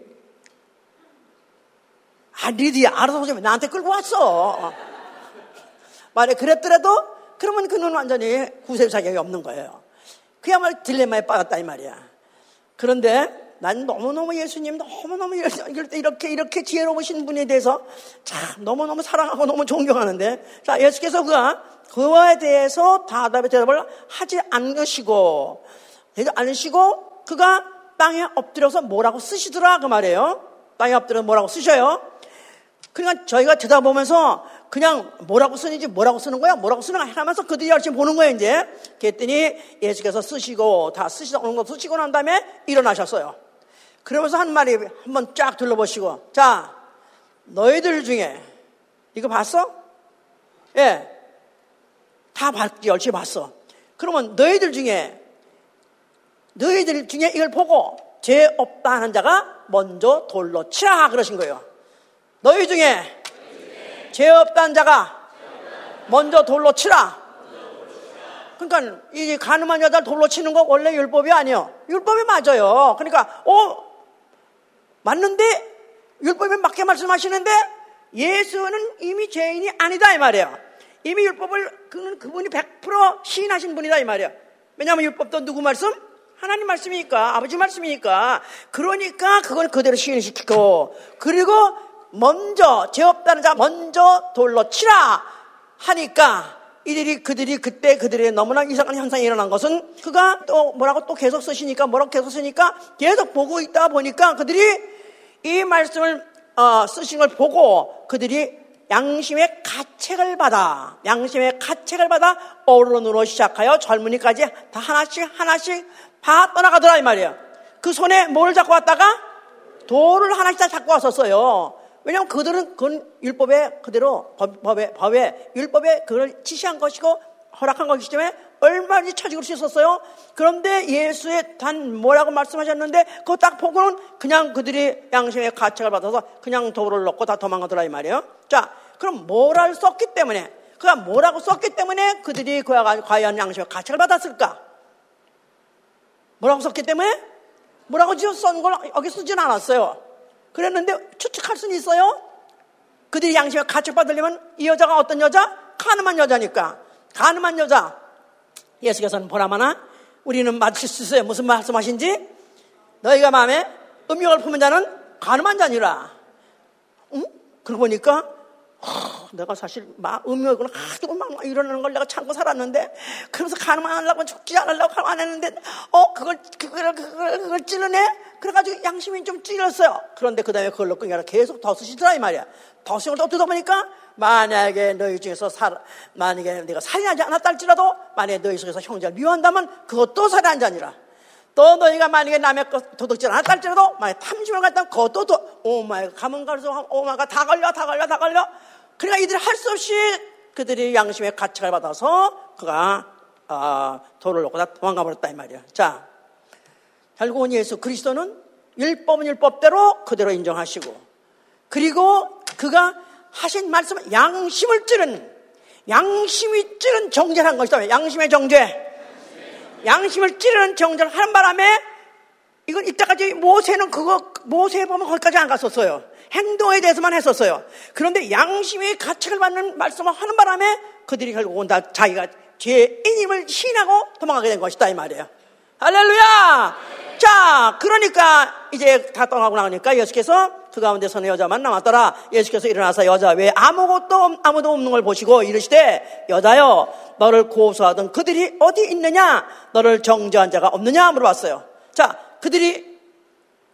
아 니들이 알아서 오지 나한테 끌고 왔어. 만약 그랬더라도 그러면 그는 완전히 구세주 자격이 없는 거예요. 그야말로 딜레마에 빠졌다 이 말이야. 그런데 난 너무너무 예수님 너무너무 이렇게 이렇게 지혜로우신 분에 대해서 참 너무너무 사랑하고 너무 존경하는데 자 예수께서 그가 그와에 대해서 다답의 대답을 하지 않으시고 되지 않으시고 그가 땅에 엎드려서 뭐라고 쓰시더라 그 말이에요. 땅에 엎드려서 뭐라고 쓰셔요 그러니까 저희가 대답보면서 그냥 뭐라고 쓰는지 뭐라고 쓰는 거야? 뭐라고 쓰는 거야? 하면서 그들이 열심히 보는 거예요, 이제. 그랬더니 예수께서 쓰시고 다 쓰시다 오는 거 쓰시고 난 다음에 일어나셨어요. 그러면서 한 말이 한번 쫙 둘러보시고 자, 너희들 중에 이거 봤어? 예. 다 봤지, 열심히 봤어. 그러면 너희들 중에 너희들 중에 이걸 보고 죄 없다 하는 자가 먼저 돌로 치라 그러신 거예요. 너희 중에 죄 없다는 자가 먼저 돌로 치라. 그러니까 이 가늠한 여자를 돌로 치는 거 원래 율법이 아니에요. 율법이 맞아요. 그러니까 어 맞는데 율법에 맞게 말씀하시는데 예수는 이미 죄인이 아니다 이 말이에요. 이미 율법을 그는 그분이 100% 시인하신 분이다 이 말이에요. 왜냐하면 율법도 누구 말씀? 하나님 말씀이니까 아버지 말씀이니까 그러니까 그걸 그대로 시인시키고 그리고 먼저 죄 없다는 자 먼저 돌로 치라 하니까 이들이 그들이 그때 그들의 너무나 이상한 현상이 일어난 것은 그가 또 뭐라고 또 계속 쓰시니까 뭐라고 계속 쓰니까 계속 보고 있다 보니까 그들이 이 말씀을 어, 쓰신 걸 보고 그들이 양심의 가책을 받아 양심의 가책을 받아 어른으로 시작하여 젊은이까지 다 하나씩 하나씩 다 떠나가더라 이 말이에요. 그 손에 뭘 잡고 왔다가 돌을 하나씩 다 잡고 왔었어요. 왜냐하면 그들은 그건 율법에 그대로 법에, 법에 율법에 그걸 지시한 것이고 허락한 것이기 때문에 얼마든지 처직을 수 있었어요. 그런데 예수의 단 뭐라고 말씀하셨는데 그거 딱 보고는 그냥 그들이 양심의 가책을 받아서 그냥 돌을 넣고 다 도망가더라 이 말이에요. 자, 그럼 뭐라를 썼기 때문에 그가 뭐라고 썼기 때문에 그들이 과연 양심의 가책을 받았을까? 뭐라고 썼기 때문에 뭐라고 지어 쓴걸 여기 쓰진 않았어요. 그랬는데 추측할 수는 있어요. 그들이 양심에 가책받으려면 이 여자가 어떤 여자? 가늠한 여자니까. 가늠한 여자. 예수께서는 보라마나 우리는 맞을 수 있어요. 무슨 말씀하신지? 너희가 마음에 음욕을 품은 자는 가늠한 자니라. 응? 그러고 보니까 어, 내가 사실 막 음욕을 하도 막 이러는 걸 내가 참고 살았는데 그러면서 가늠 안 하려고 죽지 않으려고 안 했는데 어 그걸 그걸 그걸, 그걸 찌르네 그래가지고 양심이 좀 찔렸어요. 그런데 그 다음에 그걸로 끄니까 계속 더 쓰시더라 이 말이야. 더 쓰고 또 뜯어 보니까 만약에 너희 중에서 살 만약에 내가 살인하지 않았다 할지라도 만약에 너희 속에서 형제를 미워한다면 그것도 살인한 자니라. 또 너희가 만약에 남의 것 도둑질 않았다 할지라도 만약에 탐심을 갖다 그것도 도, 오마이 가면 갈수록 오마가 다 걸려 다 걸려 다 걸려 그러니까 이들이 할 수 없이 그들이 양심의 가책을 받아서 그가 아, 돌을 놓고 다 도망가 버렸다 이 말이야. 자, 결국은 예수 그리스도는 율법은 율법대로 그대로 인정하시고 그리고 그가 하신 말씀은 양심을 찌른 양심이 찌른 정죄를 한 것이다. 양심의 정죄. 양심을 찌르는 정죄를 하는 바람에 이건 이때까지 모세는 그거 모세 보면 거기까지 안 갔었어요. 행동에 대해서만 했었어요. 그런데 양심의 가책을 받는 말씀을 하는 바람에 그들이 결국은 다 자기가 죄인임을 신하고 도망가게 된 것이다 이 말이에요. 할렐루야! 자, 그러니까 이제 다 떠나고 나오니까 예수께서 그 가운데 서는 여자만 남았더라. 예수께서 일어나서 여자 왜 아무것도 아무도 없는 걸 보시고 이르시되 여자여 너를 고소하던 그들이 어디 있느냐? 너를 정죄한 자가 없느냐? 물어봤어요. 자, 그들이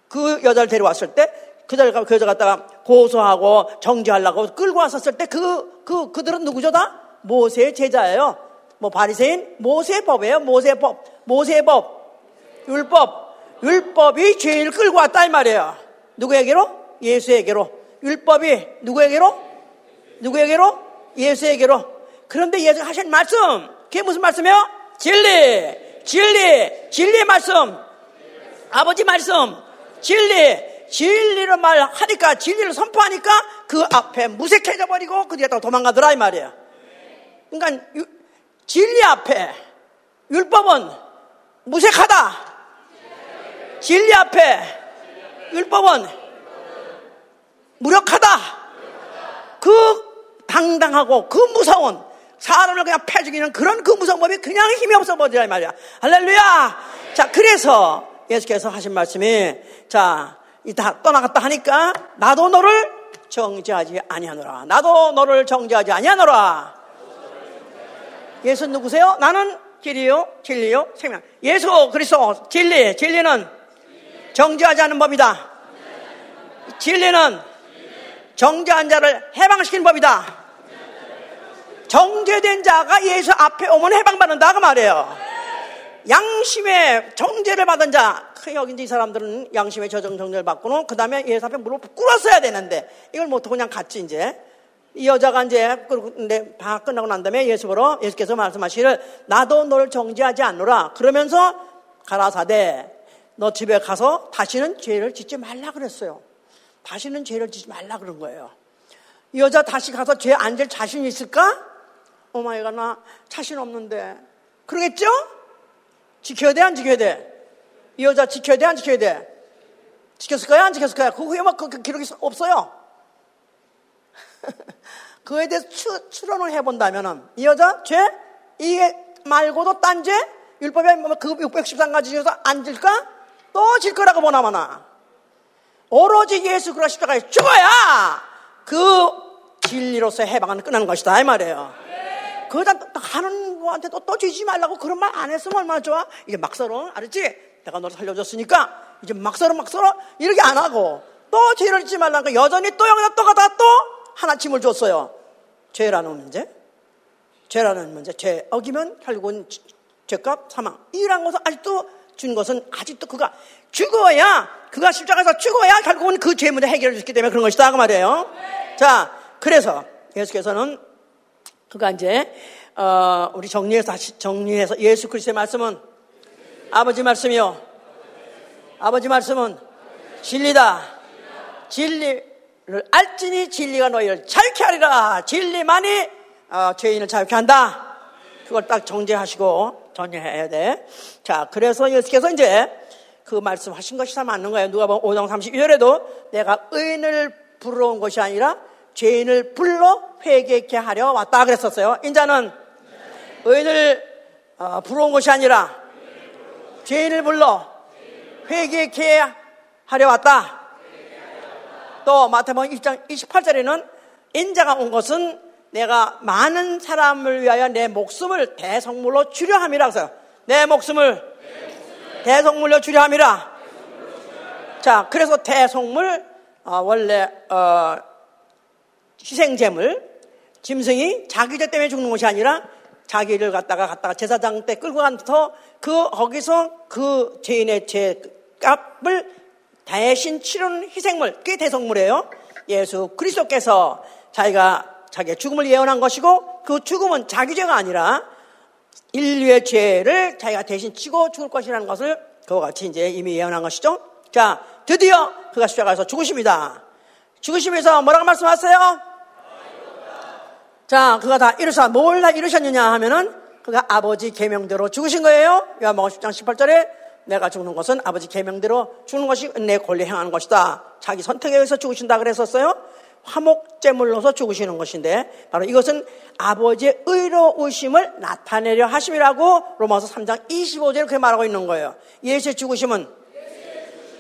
그 여자를 데려왔을 때 그 자리가 그 여자 갖다가 고소하고 정지하려고 끌고 왔었을 때 그, 그, 그들은 누구죠 다? 모세의 제자예요. 뭐 바리새인 모세법이에요. 모세법. 모세법. 율법. 율법이 죄인을 끌고 왔다 이 말이에요. 누구에게로? 예수에게로. 율법이 누구에게로? 누구에게로? 예수에게로. 그런데 예수 가 하신 말씀, 그게 무슨 말씀이에요? 진리, 진리, 진리의 말씀. 아버지 말씀, 진리, 진리를 말하니까 진리를 선포하니까 그 앞에 무색해져 버리고 그 뒤에 또 도망가더라 이 말이에요. 그러니까 유, 진리 앞에 율법은 무색하다. 진리 앞에 율법은 무력하다. 그 당당하고 그 무서운 사람을 그냥 패 죽이는 그런 그 무서운 법이 그냥 힘이 없어 버리라 이 말이야. 할렐루야. 자, 그래서 예수께서 하신 말씀이 자, 이다 떠나갔다 하니까 나도 너를 정죄하지 아니하노라. 나도 너를 정죄하지 아니하노라. 예수 누구세요? 나는 길이요, 진리요, 생명. 예수 그리스도 진리, 진리는 정죄하지 않는 법이다. 진리는 정죄한 자를 해방시키는 법이다. 정죄된 자가 예수 앞에 오면 해방받는다 그 말이에요. 양심의 정죄를 받은 자, 그 이제 이 사람들은 양심의 저정 정죄를 받고는 그 다음에 예수 앞에 무릎 꿇었어야 되는데 이걸 못하고 그냥 갔지 이제. 이 여자가 이제 다 끝나고 난 다음에 예수 보러 예수께서 말씀하시를 나도 너를 정죄하지 않노라 그러면서 가라사대 너 집에 가서 다시는 죄를 짓지 말라 그랬어요. 다시는 죄를 짓지 말라 그런 거예요. 이 여자 다시 가서 죄 안 질 자신 있을까? Oh my God 나 자신 없는데 그러겠죠? 지켜야 돼 안 지켜야 돼? 이 여자 지켜야 돼 안 지켜야 돼? 지켰을 거야 안 지켰을 거야? 그 후에 막 그 그 기록이 없어요. 그에 대해서 추, 추론을 해본다면은 이 여자 죄 이게 말고도 딴 죄 율법에 뭐그 613가지 중에서 안 질까? 또 질 거라고 보나마나 오로지 예수 그리스도 십자가에 죽어야 그 진리로서 해방은 끝나는 것이다 이 말이에요. 그러다 하는 거한테 또, 또 쥐지 말라고 그런 말 안 했으면 얼마나 좋아? 이제 막 썰어 알았지? 내가 너를 살려줬으니까 이제 막 썰어 막 썰어 이렇게 안 하고 또 죄를 짓지 말라고 여전히 또 여기다 또 가다 또 하나 침을 줬어요. 죄라는 문제. 죄라는 문제. 죄 어기면 결국은 죄값 사망. 이란 것은 아직도 준 것은 아직도 그가 죽어야 그가 십자가에서 죽어야 결국은 그 죄 문제 해결을 줬기 때문에 그런 것이다 그 말이에요. 자, 그래서 예수께서는 그가 이제 어, 우리 정리해서 다시 정리해서 예수 그리스도의 말씀은 아버지 말씀이요. 아버지 말씀은 진리다. 진리를 알지니 진리가 너희를 자유케 하리라. 진리만이 어, 죄인을 자유케 한다. 그걸 딱 정제하시고 정리해야 돼. 자, 그래서 예수께서 이제 그 말씀하신 것이 다 맞는 거예요. 누가 보면 5장 32절에도 내가 의인을 부러운 것이 아니라 죄인을 불러 회개케 하려 왔다 그랬었어요. 인자는 의인을 어, 부러운 것이 아니라 죄인을 불러 회개케 하려 왔다. 또 마태복음 1장 28절에는 인자가 온 것은 내가 많은 사람을 위하여 내 목숨을 대성물로 주려 함이라 그래서 내 목숨을 대성물로 주려 함이라. 자, 그래서 대성물 어, 원래 어, 희생제물 짐승이 자기 죄 때문에 죽는 것이 아니라 자기를 갖다가 갖다가 제사장 때 끌고 가서 그 거기서 그 죄인의 죄값을 대신 치르는 희생물 그게 대성물이에요. 예수 그리스도께서 자기가 자기의 죽음을 예언한 것이고 그 죽음은 자기 죄가 아니라 인류의 죄를 자기가 대신 치고 죽을 것이라는 것을 그와 같이 이제 이미 예언한 것이죠. 자, 드디어 그가 십자가에서 죽으십니다. 죽으시면서 뭐라고 말씀하세요? 자, 그가 다 이루사 뭘다 이루셨느냐 하면은 그가 아버지 계명대로 죽으신 거예요. 요한복음 10장 18절에 내가 죽는 것은 아버지 계명대로 죽는 것이 내 권리 행하는 것이다. 자기 선택에 의해서 죽으신다 그랬었어요. 화목제물로서 죽으시는 것인데 바로 이것은 아버지의 의로우심을 나타내려 하심이라고 로마서 3장 25절에 그렇게 말하고 있는 거예요. 예수의 죽으심은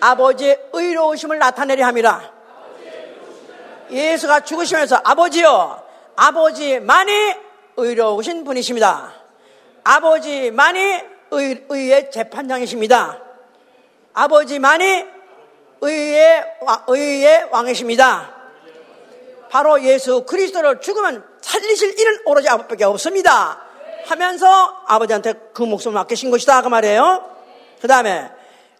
아버지의 의로우심을 나타내려 함이라. 예수가 죽으시면서 아버지요 아버지만이 의로우신 분이십니다. 아버지만이 의, 의의 재판장이십니다. 아버지만이 의의, 의의 왕이십니다. 바로 예수 그리스도를 죽으면 살리실 일은 오로지 아버지밖에 없습니다. 하면서 아버지한테 그 목숨을 맡기신 것이다. 그 말이에요. 그 다음에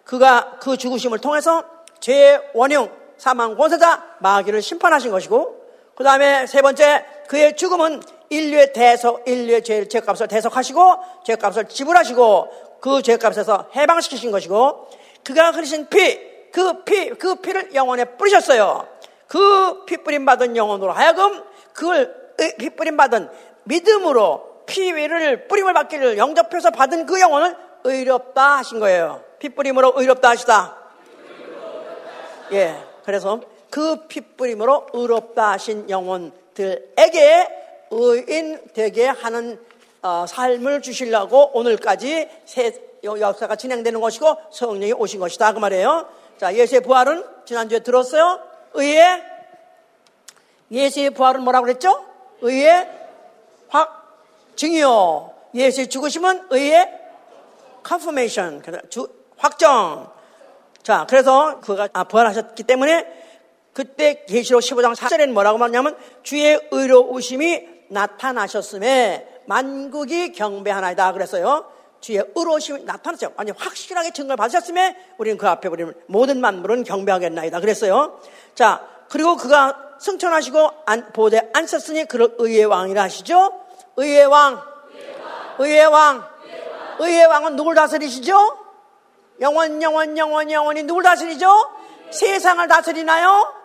그가 그 죽으심을 통해서 죄의 원흉, 사망, 권세자, 마귀를 심판하신 것이고 그 다음에 세 번째 그의 죽음은 인류의 대석, 인류의 죄, 죄값을 대속하시고 죄값을 지불하시고 그 죄값에서 해방시키신 것이고 그가 흐리신 피, 그 피, 그 피를 영혼에 뿌리셨어요. 그 피 뿌림 받은 영혼으로 하여금 그걸 피 뿌림 받은 믿음으로 피위를 뿌림을 받기를 영접해서 받은 그 영혼을 의롭다 하신 거예요. 피 뿌림으로 의롭다 하시다. 예. 그래서 그 피뿌림으로 의롭다 하신 영혼들에게 의인 되게 하는 어, 삶을 주시려고 오늘까지 새 역사가 진행되는 것이고 성령이 오신 것이다 그 말이에요. 자 예수의 부활은 지난주에 들었어요. 의의 예수의 부활은 뭐라고 그랬죠? 의의 확증이요. 예수의 죽으심은 의의 confirmation, 확정. 자, 그래서 그가 부활하셨기 때문에 그때 계시록 15장 4절에는 뭐라고 말하냐면 주의 의로우심이 나타나셨음에 만국이 경배하나이다 그랬어요. 주의 의로심이 나타났죠. 아니 확실하게 증거를 받으셨음에 우리는 그 앞에 우리는 모든 만물은 경배하겠나이다 그랬어요. 자 그리고 그가 승천하시고 안, 보대 앉혔으니 그를 의의 왕이라 하시죠. 의의 왕, 의의 왕, 의의 왕은 누굴 다스리시죠? 영원, 영원, 영원, 영원히 누굴 다스리죠? 세상을 다스리나요?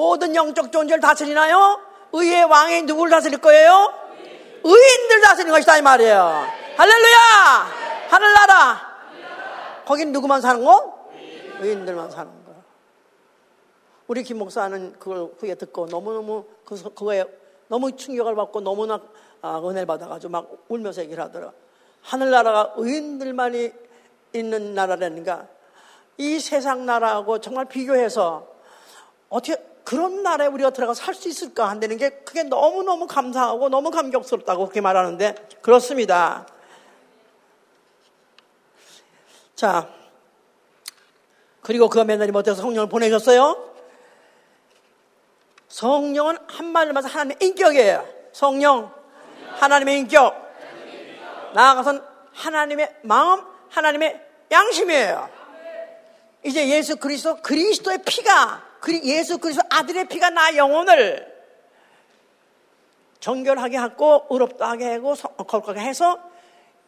모든 영적 존재를 다스리나요? 의의 왕이 누굴 다스릴 거예요? 의인들 다스리는 것이다 이 말이에요. 할렐루야! 하늘나라. 거긴 누구만 사는 거? 의인들만 사는 거. 우리 김 목사는 그걸 후에 듣고 너무너무 그, 그거에 너무 충격을 받고 너무나 아, 은혜를 받아가지고 막 울면서 얘기를 하더라. 하늘나라가 의인들만이 있는 나라라는가. 이 세상 나라하고 정말 비교해서 어떻게 그런 나라에 우리가 들어가 살수 있을까 한다는 게 그게 너무너무 감사하고 너무 감격스럽다고 그렇게 말하는데 그렇습니다. 자, 그리고 그 맨날이 못해서 성령을 보내셨어요. 성령은 한말로만 하나님의 인격이에요. 성령, 하나님의 인격. 나아가선 하나님의 마음, 하나님의 양심이에요. 이제 예수 그리스도 그리스도의 피가 예수 그리스도 아들의 피가 나 영혼을 정결하게 하고 의롭다게 하고 거룩하게 해서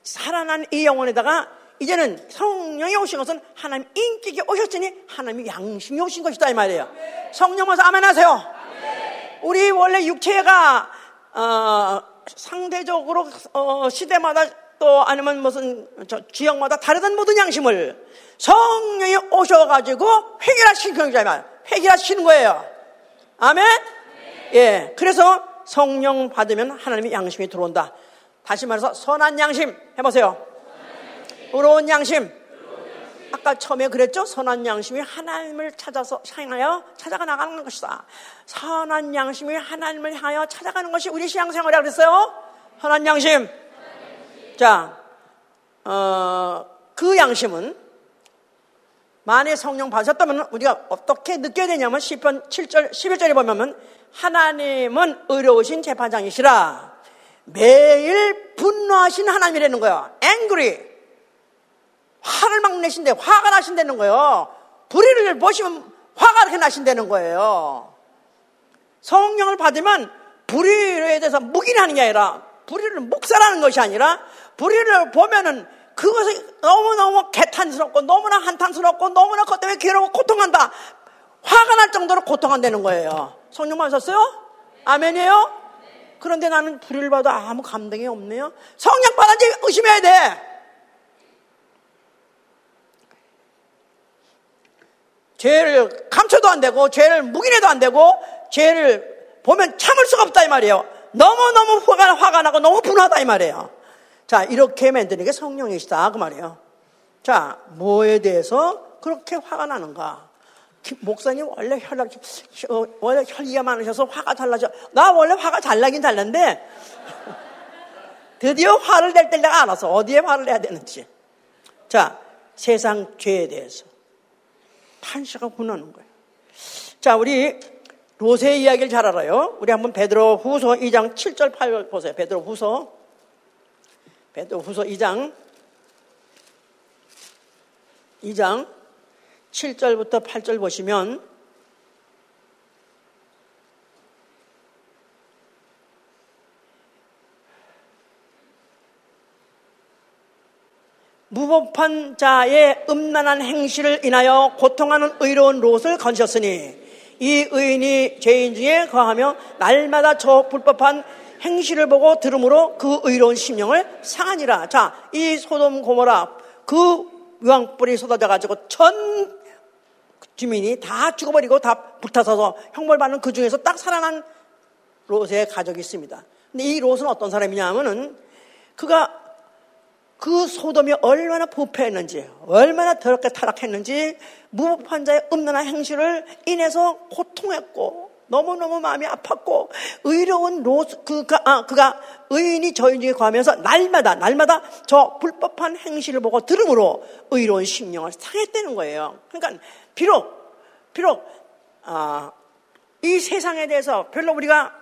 살아난 이 영혼에다가 이제는 성령이 오신 것은 하나님 인격이 오셨으니 하나님이 양심이 오신 것이다 이 말이에요. 성령 와서 아멘 하세요. 우리 원래 육체가 어, 상대적으로 어, 시대마다 또 아니면 무슨 지역마다 다르던 모든 양심을 성령이 오셔가지고 해결하시는 경우자 말 해결하시는 거예요. 아멘. 예, 그래서 성령 받으면 하나님의 양심이 들어온다. 다시 말해서 선한 양심 해보세요. 의로운 양심. 아까 처음에 그랬죠? 선한 양심이 하나님을 찾아서 향하여 찾아가 나가는 것이다. 선한 양심이 하나님을 향하여 찾아가는 것이 우리 신앙생활이라고 그랬어요. 선한 양심. 자, 어, 그 양심은 만에 성령 받으셨다면 우리가 어떻게 느껴야 되냐면 10편 7절, 11절에 보면 하나님은 의로우신 재판장이시라. 매일 분노하신 하나님이라는 거예요. angry. 화를 막 내신대, 화가 나신다는 거예요. 불의를 보시면 화가 이렇게 나신다는 거예요. 성령을 받으면 불의에 대해서 묵인하는 게 아니라 불의를 묵살하는 것이 아니라 불의를 보면은 그것이 너무너무 개탄스럽고 너무나 한탄스럽고 너무나 그것 때문에 괴로워 고통한다. 화가 날 정도로 고통한다는 거예요. 성령 받으셨어요? 아멘이에요? 그런데 나는 불의를 봐도 아무 감동이 없네요. 성령 받았지 의심해야 돼. 죄를 감춰도 안 되고 죄를 묵인해도 안 되고 죄를 보면 참을 수가 없다 이 말이에요. 너무너무 화가, 화가 나고 너무 분하다 이 말이에요. 자, 이렇게 만드는 게 성령이시다 그 말이에요. 자, 뭐에 대해서 그렇게 화가 나는가? 목사님 원래 혈압, 어, 원래 혈기가 많으셔서 화가 달라져. 나 원래 화가 잘 나긴 잘 난데 드디어 화를 낼 때 내가 알아서 어디에 화를 내야 되는지. 자, 세상 죄에 대해서. 판시가 분하는 거예요. 자, 우리 로세 이야기를 잘 알아요. 우리 한번 베드로 후서 2장 7절 8절 보세요. 베드로 후서 베드로 후서 2장 2장 7절부터 8절 보시면 무법한 자의 음란한 행실을 인하여 고통하는 의로운 롯을 건졌으니 이 의인이 죄인 중에 거하며 날마다 저 불법한 행실을 보고 들으므로 그 의로운 심령을 상하니라. 자, 이 소돔 고모라 그 유황불이 쏟아져 가지고 전 주민이 다 죽어버리고 다 불타서서 형벌받는 그 중에서 딱 살아난 롯의 가족이 있습니다. 근데 이 롯은 어떤 사람이냐 하면은 그가 그 소돔이 얼마나 부패했는지, 얼마나 더럽게 타락했는지, 무법한 자의 음란한 행실을 인해서 고통했고, 너무너무 마음이 아팠고, 의로운 로스, 그가, 아, 그가 의인이 저인 중에 거하면서 날마다, 날마다 저 불법한 행실을 보고 들음으로 의로운 심령을 상했다는 거예요. 그러니까, 비록, 비록, 아, 이 세상에 대해서 별로 우리가,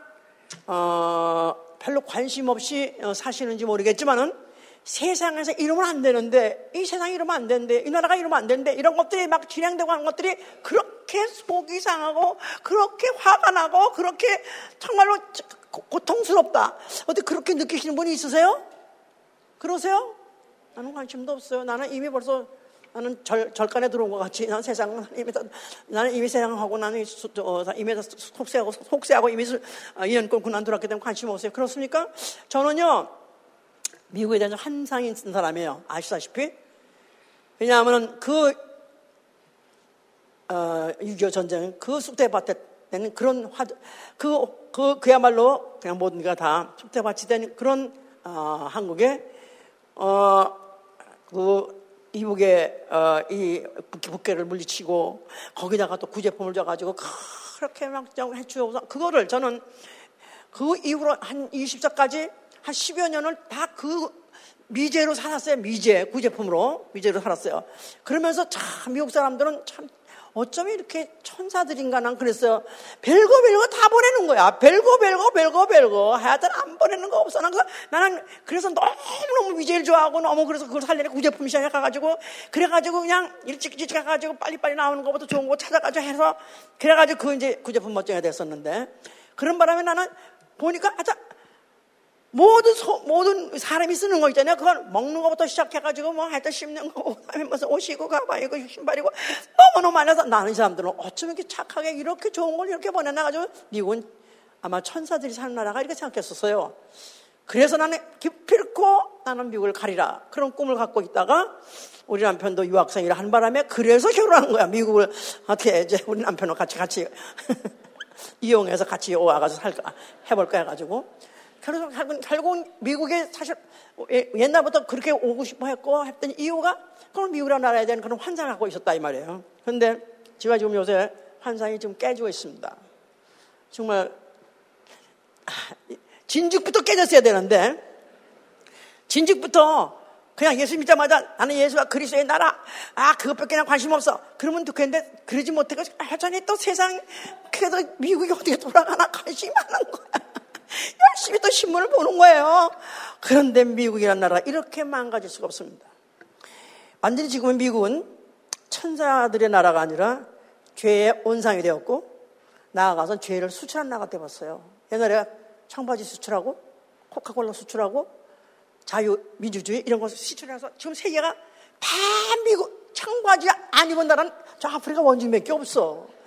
어, 별로 관심 없이 어, 사시는지 모르겠지만은 세상에서 이러면 안 되는데 이 세상이 이러면 안 되는데 이 나라가 이러면 안 되는데 이런 것들이 막 진행되고 하는 것들이 그렇게 속이 상하고 그렇게 화가 나고 그렇게 정말로 고통스럽다. 어떻게 그렇게 느끼시는 분이 있으세요? 그러세요? 나는 관심도 없어요. 나는 이미 벌써 나는 절, 절간에 들어온 것 같이 나는 세상 이미 나는 이미 세상하고 나는 어, 이미 속세하고 속세하고 이미 어, 이연 끊고 난 들어왔기 때문에 관심 없어요. 그렇습니까? 저는요 미국에 대한 환상이 있는 사람이에요. 아시다시피 왜냐하면 그 어, 6.25 전쟁 그 쑥대밭에 되는 그런 화, 그, 그, 그야말로 그냥 모든 게 다 쑥대밭이 된 그런 어, 한국에 어, 그 이북에 어, 이 북계를 물리치고 거기다가 또 구제품을 줘가지고 그렇게 막 해주어서 그거를 저는 그 이후로 한 20살까지 한 10여 년을 다 그 미제로 살았어요. 미제 구제품으로 미제로 살았어요. 그러면서 참 미국 사람들은 참 어쩜 이렇게 천사들인가 난 그랬어요. 별거 별거 다 보내는 거야. 별거 별거 별거 별거 하여튼 안 보내는 거 없어. 난 나는 그래서 너무너무 미제를 좋아하고 너무 그래서 그걸 살리는 구제품 시장에 가가지고 그래가지고 그냥 일찍 일찍 가가지고 빨리빨리 나오는 것보다 좋은 거 찾아가지고 해서 그래가지고 그 이제 구제품 멋쟁이가 됐었는데 그런 바람에 나는 보니까 아자 모든, 소, 모든 사람이 쓰는 거 있잖아요. 그건 먹는 것부터 시작해가지고 뭐 하여튼 씹는 거, 그다음에 무슨 옷이고 가방이고 신발이고 너무너무 많아서 나는 이 사람들은 어쩜 이렇게 착하게 이렇게 좋은 걸 이렇게 보내놔가지고 미국은 아마 천사들이 사는 나라가 이렇게 생각했었어요. 그래서 나는 기필코 나는 미국을 가리라. 그런 꿈을 갖고 있다가 우리 남편도 유학생이라 한 바람에 그래서 결혼한 거야. 미국을 어떻게 이제 우리 남편과 같이 같이 이용해서 같이 와가지고 살까 해볼까 해가지고 그래서 결국 미국에 사실 옛날부터 그렇게 오고 싶어 했고 했던 이유가 그럼 미국이라는 나라에 대한 그런 환상을 갖고 있었다 이 말이에요. 그런데 제가 지금 요새 환상이 좀 깨지고 있습니다. 정말 진즉부터 깨졌어야 되는데 진즉부터 그냥 예수 믿자마자 나는 예수가 그리스도의 나라 아 그것밖에 난 관심 없어 그러면 좋겠는데 그러지 못해가지고 여전히 또 세상 그래도 미국이 어떻게 돌아가나 관심이 많은 거야 열심히 또 신문을 보는 거예요. 그런데 미국이라는 나라가 이렇게 망가질 수가 없습니다. 완전히 지금은 미국은 천사들의 나라가 아니라 죄의 온상이 되었고 나아가서 죄를 수출한 나라가 되었어요. 옛날에 청바지 수출하고 코카콜라 수출하고 자유 민주주의 이런 것을 수출해서 지금 세계가 다 미국 청바지 안 입은 나라는 저 아프리카 원주민밖에 없어.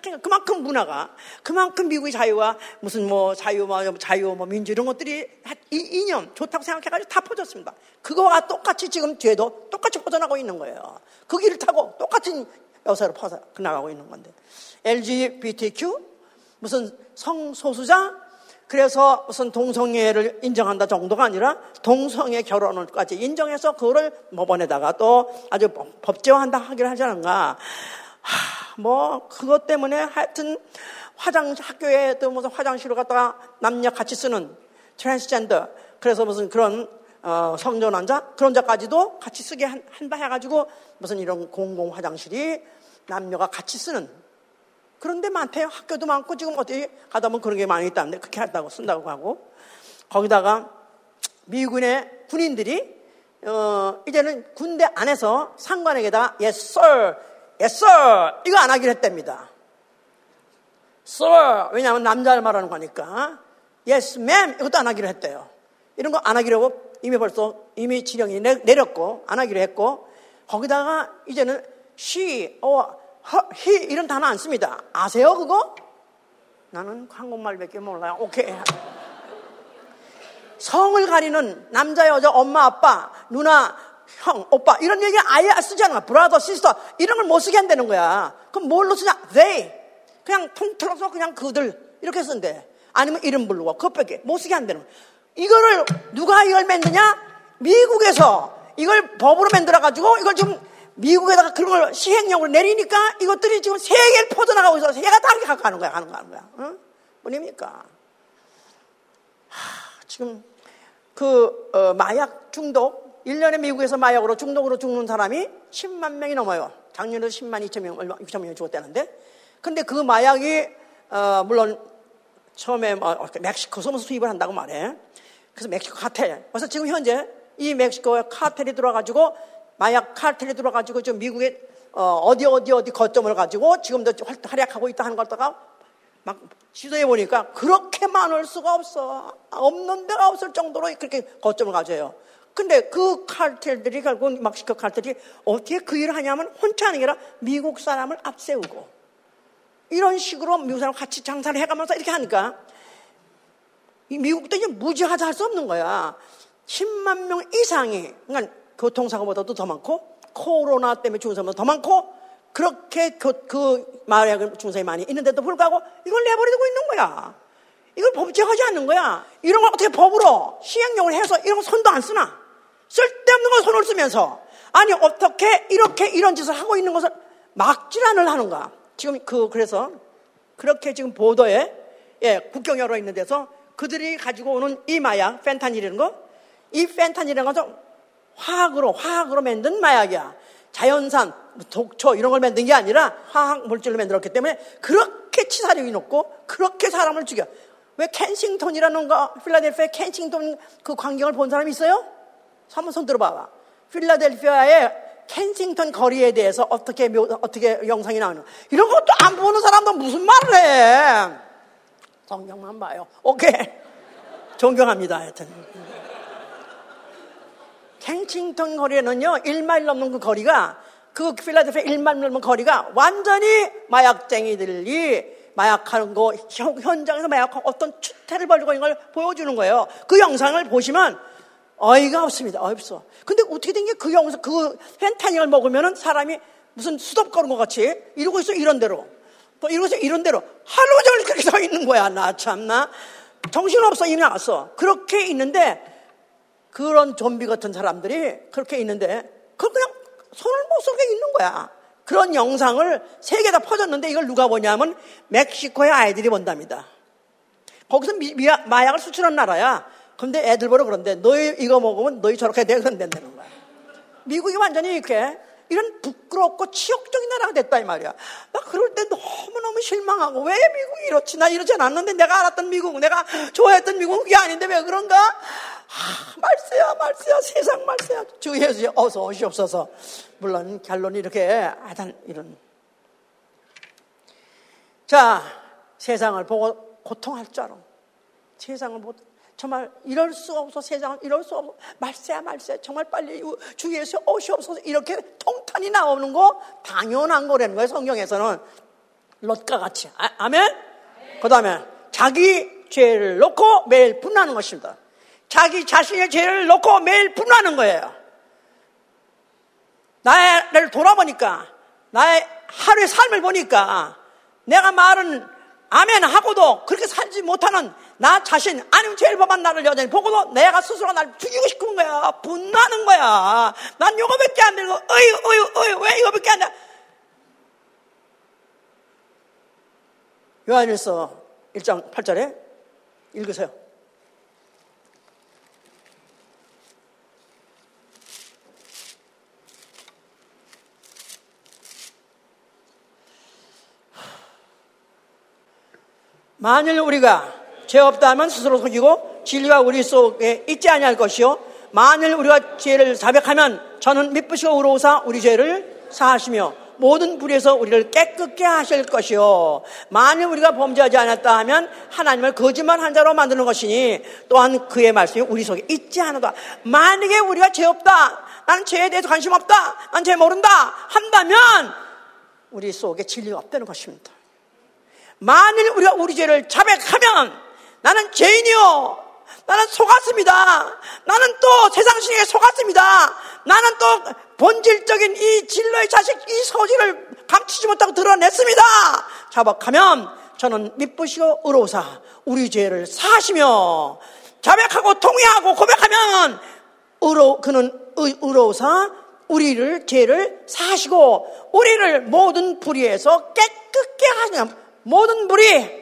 그러니까 그만큼 문화가, 그만큼 미국의 자유와 무슨 뭐 자유, 뭐 자유, 뭐 민주 이런 것들이 이, 이념 좋다고 생각해가지고 다 퍼졌습니다. 그거와 똑같이 지금 뒤에도 똑같이 퍼져나가고 있는 거예요. 그 길을 타고 똑같은 여사로 퍼져 나가고 있는 건데. LGBTQ, 무슨 성소수자, 그래서 무슨 동성애를 인정한다 정도가 아니라 동성애 결혼을까지 인정해서 그거를 법원에다가 또 아주 법제화한다 하기를 하지 않은가. 하, 뭐 그것 때문에 하여튼 화장 학교에도 무슨 화장실로 갔다가 남녀 같이 쓰는 트랜스젠더 그래서 무슨 그런 어, 성전환자 그런 자까지도 같이 쓰게 한, 한다 해가지고 무슨 이런 공공 화장실이 남녀가 같이 쓰는 그런 데 많대요. 학교도 많고 지금 어디 가다 보면 그런 게 많이 있다는데 그렇게 한다고 쓴다고 하고. 거기다가 미군의 군인들이 어, 이제는 군대 안에서 상관에게다 yes sir Yes, sir. 이거 안 하기로 했답니다. Sir. 왜냐하면 남자를 말하는 거니까. Yes, ma'am. 이것도 안 하기로 했대요. 이런 거 안 하기로 하고 이미 벌써 이미 지령이 내렸고 안 하기로 했고 거기다가 이제는 she, or he 이런 단어 안 씁니다. 아세요 그거? 나는 한국말밖에 몰라요. 오케이. 성을 가리는 남자, 여자, 엄마, 아빠, 누나, 형, 오빠 이런 얘기 아예 쓰지 않아. 브라더, 시스터 이런 걸 못 쓰게 한다는 거야. 그럼 뭘로 쓰냐? they. 그냥 통틀어서 그냥 그들 이렇게 쓴대. 아니면 이름 부르고 그것밖에 못 쓰게 한다는 거야. 이거를 누가 이걸 만드냐? 미국에서 이걸 법으로 만들어 가지고 이걸 좀 미국에다가 그런 걸 시행령으로 내리니까 이것들이 지금 세계를 퍼져나가고 있어. 세계가 다 이렇게 갖고 가는 거야, 가는 거야. 응? 뭐입니까? 지금 그 어, 마약 중독 1년에 미국에서 마약으로 중독으로 죽는 사람이 10만 명이 넘어요. 작년에도 10만 2천 명, 얼마, 2천 명이 죽었다는데. 근데 그 마약이, 어, 물론 처음에 뭐 멕시코 소문 수입을 한다고 말해. 그래서 멕시코 카텔. 그래서 지금 현재 이 멕시코에 카텔이 들어가지고 마약 카텔이 들어가지고 지금 미국에 어, 디 어디 어디 거점을 가지고 지금도 활약하고 있다 하는 걸다가 막 지도해 보니까 그렇게 많을 수가 없어. 없는 데가 없을 정도로 그렇게 거점을 가져요. 근데 그 칼텔들이 결국 멕시코 칼텔이 어떻게 그 일을 하냐면 혼자 하는 게 아니라 미국 사람을 앞세우고 이런 식으로 미국 사람 같이 장사를 해가면서 이렇게 하니까 미국도 이제 무지하자 할수 없는 거야. 10만 명 이상이, 그러니까 교통사고보다도 더 많고, 코로나 때문에 죽은 사람도 더 많고, 그렇게 그, 그 마약을 죽은 사람이 많이 있는데도 불구하고 이걸 내버리고 있는 거야. 이걸 법제하지 않는 거야. 이런 걸 어떻게 법으로 시행령을 해서 이런 거 손도 안 쓰나? 쓸데없는 걸 손을 쓰면서 아니 어떻게 이렇게 이런 짓을 하고 있는 것을 막지란을 하는가? 지금 그 그래서 그렇게 지금 보도에 예, 국경 열어 있는 데서 그들이 가지고 오는 이 마약, 펜타닐이라는 거, 이 펜타닐이라는 것은 화학으로, 화학으로 만든 마약이야. 자연산, 독초 이런 걸 만든 게 아니라 화학 물질로 만들었기 때문에 그렇게 치사력이 높고 그렇게 사람을 죽여. 왜 켄싱턴이라는 거, 필라델피아 켄싱턴 그 광경을 본 사람이 있어요? 한번 손 들어봐봐. 필라델피아의 켄싱턴 거리에 대해서 어떻게, 어떻게 영상이 나오는 이런 것도 안 보는 사람도 무슨 말을 해. 성경만 봐요. 오케이. 존경합니다. 하여튼. 켄싱턴 거리에는요, 1마일 넘는 그 거리가, 그 필라델피아 1마일 넘는 거리가 완전히 마약쟁이들이 마약하는 거, 현장에서 마약하고 어떤 추태를 벌이고 있는 걸 보여주는 거예요. 그 영상을 보시면 어이가 없습니다. 어이 없어. 근데 어떻게 된 게그 영상, 그 펜타닉을 먹으면은 사람이 무슨 수덥거는 것 같이 이러고 있어, 이런 대로. 또 이러고서 이런 대로 하루 종일 그렇게 서 있는 거야. 나 참나. 정신없어. 이미 나왔어. 그렇게 있는데 그런 좀비 같은 사람들이 그렇게 있는데 그걸 그냥 손을 못 쏘게 있는 거야. 그런 영상을 세계에 다 퍼졌는데 이걸 누가 보냐면 멕시코의 아이들이 본답니다. 거기서 미, 미, 마약을 수출한 나라야. 근데 애들 보러 그런데 너희 이거 먹으면 너희 저렇게 된다는 거야. 미국이 완전히 이렇게 이런 부끄럽고 치욕적인 나라가 됐다 이 말이야. 나 그럴 때 너무너무 실망하고 왜 미국이 이렇지? 나 이러지 않았는데 내가 알았던 미국, 내가 좋아했던 미국이 아닌데 왜 그런가? 아, 말세야, 말세야, 세상 말세야. 주 예수 어서 오시옵소서. 물론 결론이 이렇게 하단 이런. 자, 세상을 보고 고통할 줄 알아. 세상을 보고 정말 이럴 수 없어 세상은 이럴 수 없어. 말세야 말세. 정말 빨리 주 예수 오시옵소서 이렇게 통탄이 나오는 거 당연한 거라는 거예요 성경에서는. 롯과 같이. 아, 멘그 다음에 자기 죄를 놓고 매일 분하는 것입니다. 자기 자신의 죄를 놓고 매일 분하는 거예요. 나를 돌아보니까 나의 하루의 삶을 보니까 내가 말은 아멘 하고도 그렇게 살지 못하는 나 자신 아니면 제일 법한 나를 여전히 보고도 내가 스스로 나를 죽이고 싶은 거야. 분노하는 거야. 난 요거밖에 안 되고 어이 어이 어이 왜 이거밖에 안 돼? 요한일서 1장 8절에 읽으세요 만일 우리가 죄 없다 하면 스스로 속이고 진리가 우리 속에 있지 아니할 것이요. 만일 우리가 죄를 자백하면 저는 미쁘시고 우로우사 우리 죄를 사하시며 모든 불에서 우리를 깨끗게 하실 것이요. 만일 우리가 범죄하지 않았다 하면 하나님을 거짓말한 자로 만드는 것이니 또한 그의 말씀이 우리 속에 있지 않아도 만약에 우리가 죄 없다 나는 죄에 대해서 관심 없다 난 죄 모른다 한다면 우리 속에 진리가 없다는 것입니다 만일 우리가 우리 죄를 자백하면 나는 죄인이요. 나는 속았습니다. 나는 또 세상 신에 속았습니다. 나는 또 본질적인 이 진로의 자식, 이 소질을 감추지 못하고 드러냈습니다. 자백하면 저는 미쁘시고 의로우사 우리 죄를 사시며 자백하고 통회하고 고백하면 의로, 그는 의, 의로우사 우리를 죄를 사시고 우리를 모든 불의에서 깨끗게 하시며 모든 불이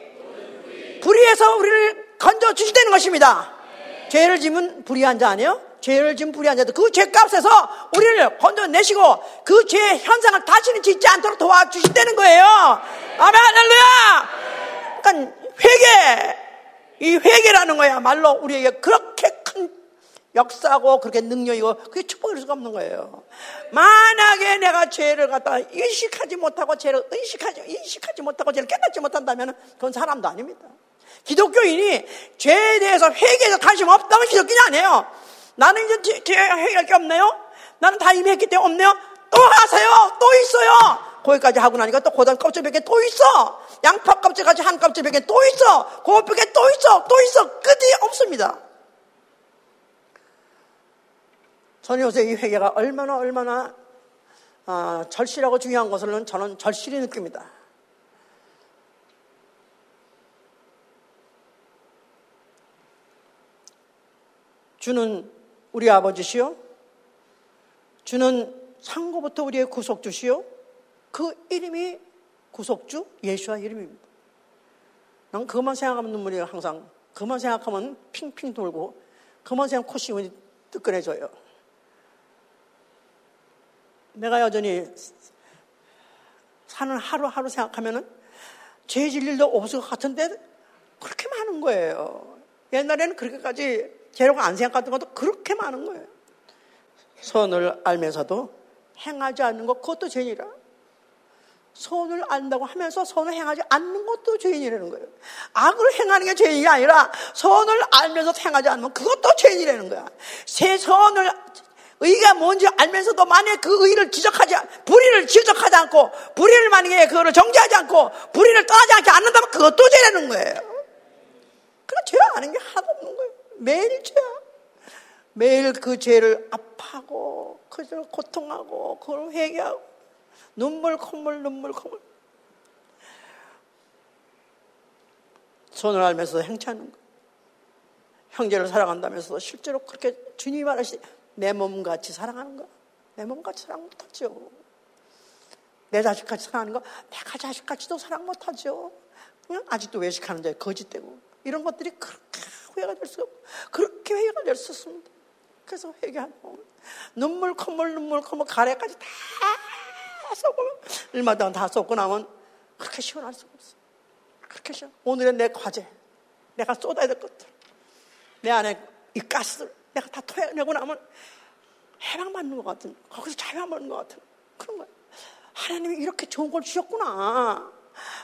불의에서 우리를 건져 주시다는 것입니다. 죄를 지은 불의한 자 아니에요? 죄를 지은 불의한 자들 그 죄값에서 우리를 건져내시고 그죄 현상을 다시는 짓지 않도록 도와주신다는 거예요. 아멘 할렐루야. 그러니까 회개 이 회개라는 거야 말로 우리에게 그렇게 큰 역사고 그렇게 능력이고 그게 축복일 수가 없는 거예요. 만약에 내가 죄를 갖다 인식하지 못하고 죄를 인식하지 인식하지 못하고 죄를 깨닫지 못한다면 그건 사람도 아닙니다. 기독교인이 죄에 대해서 회개해서 관심 없다면 기독교인이 아니에요. 나는 이제 죄 회개할 게 없네요. 나는 다 이미 했기 때문에 없네요. 또 하세요. 또 있어요. 거기까지 하고 나니까 또 고단 껍질 벽에 또 있어. 양파 껍질 같이 한 껍질 벽에 또 있어. 고뼈 벽에 또 있어. 또 있어. 끝이 없습니다. 이 회개가 얼마나 얼마나 어, 절실하고 중요한 것을 저는 절실히 느낍니다. 주는 우리 아버지시요. 주는 상고부터 우리의 구속주시요. 그 이름이 구속주 예수와 이름입니다. 난 그것만 생각하면 눈물이 항상 그만 생각하면 핑핑 돌고 그만 생각 코시문이 뜨끈해져요. 내가 여전히 사는 하루하루 생각하면은 죄질 일도 없을 것 같은데 그렇게 많은 거예요. 옛날에는 그렇게까지 죄라고 안 생각했던 것도 그렇게 많은 거예요. 선을 알면서도 행하지 않는 것 그것도 죄이라. 선을 안다고 하면서 선을 행하지 않는 것도 죄인이라는 거예요. 악을 행하는 게 죄인이 아니라 선을 알면서 행하지 않으면 그것도 죄인이라는 거야. 새 선을 의가 뭔지 알면서도 만약에 그 의를 지적하지, 불의를 지적하지 않고, 불의를 만약에 그거를 정지하지 않고, 불의를 떠나지 않게 않는다면 그것도 죄라는 거예요. 그러니까 죄 아는 게 하나도 없는 거예요. 매일 죄야. 매일 그 죄를 아파하고, 그걸 고통하고, 그걸 회개하고, 눈물, 콧물, 눈물, 콧물. 손을 알면서 행치하는 거. 형제를 사랑한다면서 실제로 그렇게 주님이 말하시되 내 몸같이 사랑하는 거. 내 몸같이 사랑 못하죠. 내 자식같이 사랑하는 거. 내가 자식같이도 사랑 못하죠. 그냥 아직도 외식하는 자에 거짓되고. 이런 것들이 그렇게 회개가 될 수, 없고, 그렇게 회개가 될 수 없습니다. 그래서 회개하고. 눈물, 콧물, 눈물, 콧물, 가래까지 다 쏟고, 일마다 다 쏟고 나면 그렇게 시원할 수가 없어. 그렇게 시원. 오늘의 내 과제. 내가 쏟아야 될 것들. 내 안에 이 가스를 내가 다 토해내고 나면 해방받는 것 같은, 거기서 자유받는 것 같은 그런 거예요. 하나님이 이렇게 좋은 걸 주셨구나.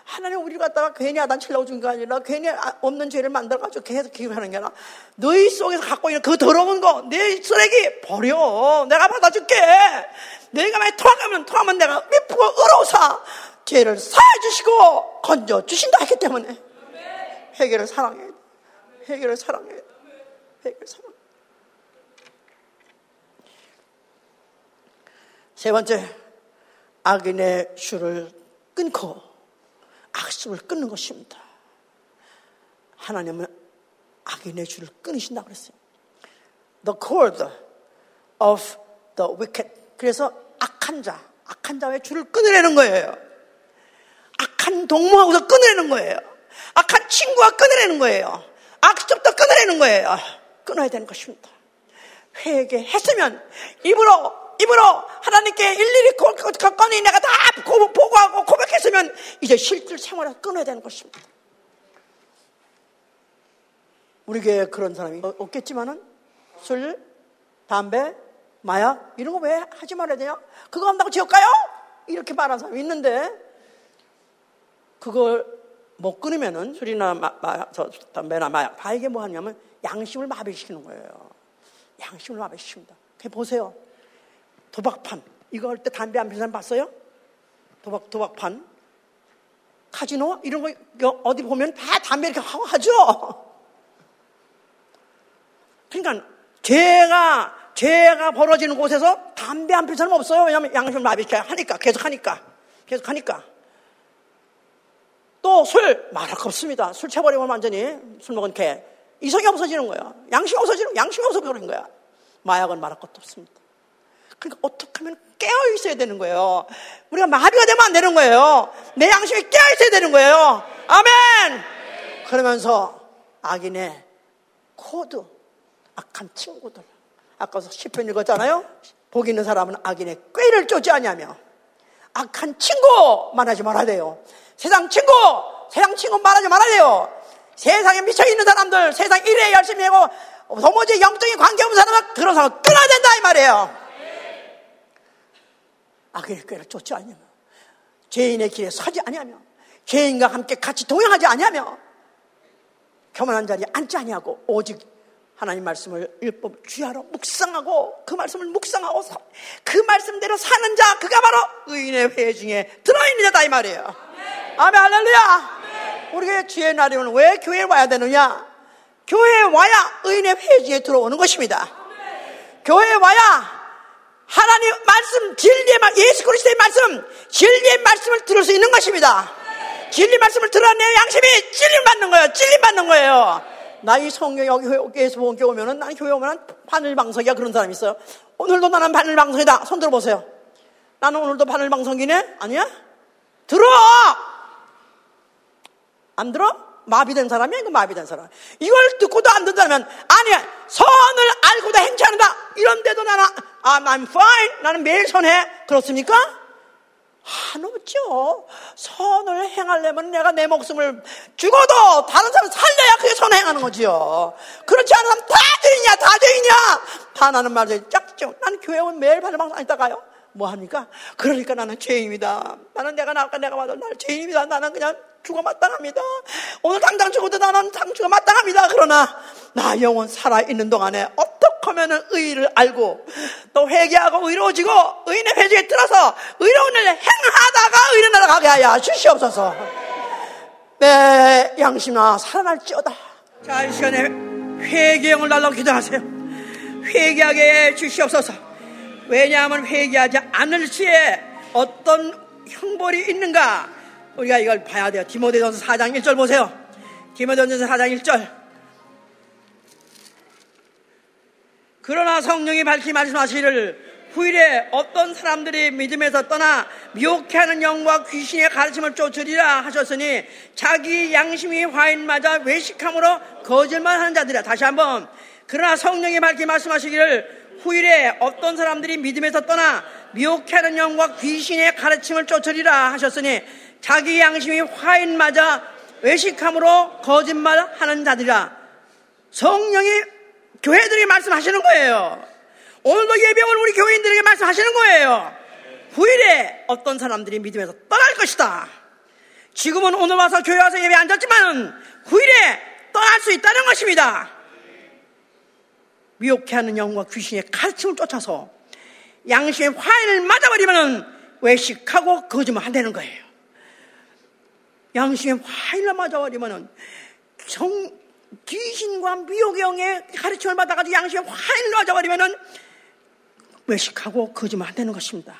하나님 우리 갖다가 괜히 아단 치려고 준 게 아니라 괜히 아, 없는 죄를 만들어가지고 계속 기억하는 게 아니라 너희 속에서 갖고 있는 그 더러운 거, 내 쓰레기 버려. 내가 받아줄게. 내가 만약 토하면 토하면 내가 미프고 의로사 죄를 사해 주시고 건져 주신다 했기 때문에 회개를 사랑해. 회개를 사랑해. 회개를 사랑해. 세 번째, 악인의 슈를 끊고 악습을 끊는 것입니다. 하나님은 악인의 줄을 끊으신다 그랬어요. The cord of the wicked. 그래서 악한 자, 악한 자의 줄을 끊으려는 거예요. 악한 동무하고서 끊으려는 거예요. 악한 친구와 끊으려는 거예요. 악습도 끊으려는 거예요. 끊어야 되는 것입니다. 회개 했으면 입으로 입으로 하나님께 일일이 건건히 내가 다 보고하고 고백했으면 이제 실질 생활을 끊어야 되는 것입니다. 우리 교회에 그런 사람이 없겠지만은 술, 담배, 마약 이런 거 왜 하지 말아야 돼요? 그거 한다고 지옥 가요? 이렇게 말하는 사람이 있는데 그걸 못 끊으면은 술이나 마, 마, 저, 담배나 마약 다 이게 뭐 하냐면 양심을 마비시키는 거예요. 양심을 마비시킵니다. 보세요. 도박판. 이거 할 때 담배 안 피는 사람 봤어요? 도박, 도박판. 카지노? 이런 거 어디 보면 다 담배 이렇게 하죠? 그러니까 죄가, 죄가 벌어지는 곳에서 담배 안 피는 사람 없어요. 왜냐하면 양심 마비시켜 하니까, 계속 하니까. 계속 하니까. 또 술, 말할 거 없습니다. 술 채버리면 완전히 술 먹은 개. 이성이 없어지는 거예요. 양심이 없어지는, 양심이 없어지는 거야. 마약은 말할 것도 없습니다. 그러니까 어떻게 하면 깨어 있어야 되는 거예요. 우리가 마비가 되면 안 되는 거예요. 내 양심이 깨어 있어야 되는 거예요. 아멘! 그러면서 악인의 코드, 악한 친구들. 아까 시편 읽었잖아요. 복 있는 사람은 악인의 꾀를 쫓지 아니하며. 악한 친구 만나지 말아야 돼요. 세상 친구, 세상 친구 만나지 말아야 돼요. 세상에 미쳐 있는 사람들, 세상 일에 열심히 하고 도무지 영적인 관계 없는 사람은 그런 사람은 끊어야 된다 이 말이에요. 악의 꾀를 쫓지 않으며 죄인의 길에 서지 아니하며 죄인과 함께 같이 동행하지 아니하며 교만한 자리에 앉지 아니하고 오직 하나님 말씀을 율법 주야로 묵상하고 그 말씀을 묵상하고 그 말씀대로 사는 자 그가 바로 의인의 회 중에 들어있는 자다 이 말이에요. 아멘 할렐루야. 우리가 주의 날이 오면 왜 교회에 와야 되느냐? 교회에 와야 의인의 회 중에 들어오는 것입니다. 교회에 와야 하나님 말씀, 진리의 말, 예수 그리스도의 말씀, 진리의 말씀을 들을 수 있는 것입니다. 진리 말씀을 들어 내 양심이 찔림 받는 거예요. 찔림 받는 거예요. 나 이 성경 여기 교회에서 본 교회 오면은 나는 교회 오면은 바늘방석이야 그런 사람 있어요. 오늘도 나는 바늘방석이다. 손 들어보세요. 나는 오늘도 바늘방석이네? 아니야? 들어! 안 들어? 마비된 사람이야, 이거 마비된 사람. 이걸 듣고도 안 듣는다면, 아니야, 선을 알고도 행치하는다. 이런데도 나는, 아, I'm fine. 나는 매일 선해. 그렇습니까? 안 없죠. 선을 행하려면 내가 내 목숨을 죽어도 다른 사람 살려야 그게 선을 행하는 거지요. 그렇지 않은 사람 다 죄인이야, 다 죄인이야. 다 나는 말이야. 짝죠. 나는 교회 오면 매일 발방상 있다가요. 뭐 합니까? 그러니까 나는 죄인이다. 나는 내가 나까 내가 봐도 나는 죄인입니다. 나는 그냥 죽어 마땅합니다. 오늘 당장 죽어도 나는 당 죽어 마땅합니다. 그러나 나 영혼 살아있는 동안에 어떻게 하면 의의를 알고 또 회개하고 의로워지고 의인의 회중에 들어서 의로운 일 행하다가 의인 나라 가게 하여 주시옵소서. 내 양심아 살아날지어다. 자, 이 시간에 회개형을 달라고 기도하세요. 회개하게 주시옵소서. 왜냐하면 회개하지 않을 시에 어떤 형벌이 있는가 우리가 이걸 봐야 돼요. 디모데전서 4장 1절 보세요. 디모데전서 4장 1절. 그러나 성령이 밝히 말씀하시기를 후일에 어떤 사람들이 믿음에서 떠나 미혹해 하는 영과 귀신의 가르침을 쫓으리라 하셨으니 자기 양심이 화인 맞아 외식함으로 거짓말 하는 자들이라 다시 한번 그러나 성령이 밝히 말씀하시기를 후일에 어떤 사람들이 믿음에서 떠나 미혹해 하는 영과 귀신의 가르침을 쫓으리라 하셨으니 자기 양심이 화인 맞아 외식함으로 거짓말하는 자들이라 성령이 교회들이 말씀하시는 거예요. 오늘도 예배원 우리 교인들에게 말씀하시는 거예요. 후일에 어떤 사람들이 믿음에서 떠날 것이다. 지금은 오늘 와서 교회 와서 예배 앉았지만 후일에 떠날 수 있다는 것입니다. 미혹해 하는 영과 귀신의 가르침을 쫓아서 양심의 화인을 맞아버리면 외식하고 거짓말 한다는 거예요. 양심의 화인을 맞아버리면은 정, 귀신과 미혹영의 가르침을 받아가지고 양심의 화인을 맞아버리면은 외식하고 거짓말 안 되는 것입니다.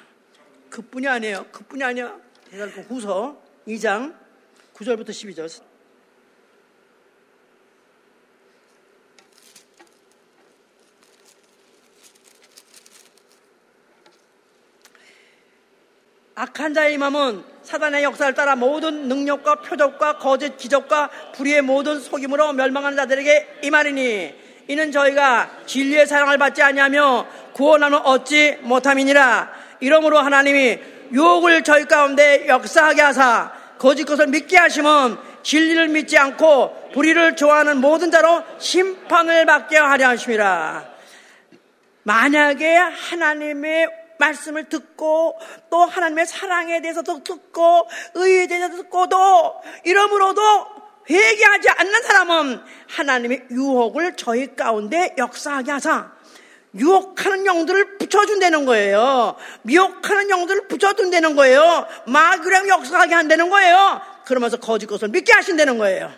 그뿐이 아니에요. 그뿐이 아니야. 대살고 후서 2장 9절부터 12절. 악한 자의 임함은 사단의 역사를 따라 모든 능력과 표적과 거짓 기적과 불의의 모든 속임으로 멸망하는 자들에게 임하리니 이는 저희가 진리의 사랑을 받지 아니하며 구원함을 얻지 못함이니라. 이러므로 하나님이 유혹을 저희 가운데 역사하게 하사 거짓 것을 믿게 하심은 진리를 믿지 않고 불의를 좋아하는 모든 자로 심판을 받게 하려 하심이라. 만약에 하나님의 말씀을 듣고 또 하나님의 사랑에 대해서도 듣고 의에 대해서 듣고도 이러므로도 회개하지 않는 사람은 하나님의 유혹을 저희 가운데 역사하게 하사 유혹하는 영들을 붙여준다는 거예요. 미혹하는 영들을 붙여준다는 거예요. 마귀랑 역사하게 한다는 거예요. 그러면서 거짓 것을 믿게 하신다는 거예요.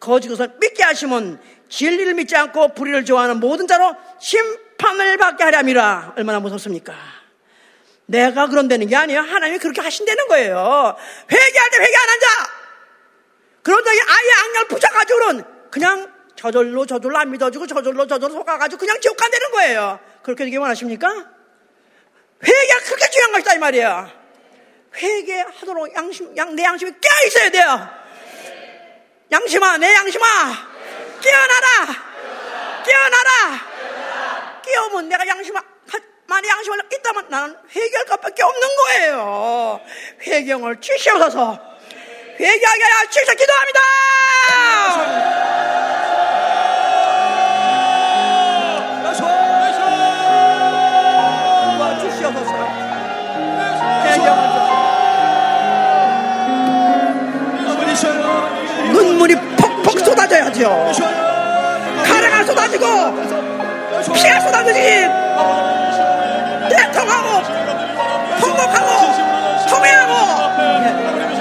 거짓 것을 믿게 하시면 진리를 믿지 않고 불의를 좋아하는 모든 자로 심판을 받게 하렴이라 얼마나 무섭습니까? 내가 그런다는 게 아니에요. 하나님이 그렇게 하신다는 거예요. 회개할 때 회개 안 한 자. 그런다 아예 악령을 붙여가지고는 그냥 저절로 저절로 안 믿어주고 저절로 저절로 속아가지고 그냥 지옥 간다는 거예요. 그렇게 되기 원하십니까? 회개가 그렇게 중요한 것이다 이 말이에요. 회개하도록 양심, 양, 내 양심이 깨어 있어야 돼요. 양심아, 내 양심아, 깨어나라, 깨어나라, 깨어면 내가 양심아, 말은 나는 회개할 것밖에 없는 거예요. 회경을 주시옵소서. 회개하게 하여 주셔 기도합니다. 아, 눈물이 폭폭 쏟아져야죠. 가래가 쏟아지고 피가 쏟아지지. 대통하고 통곡하고 통회하고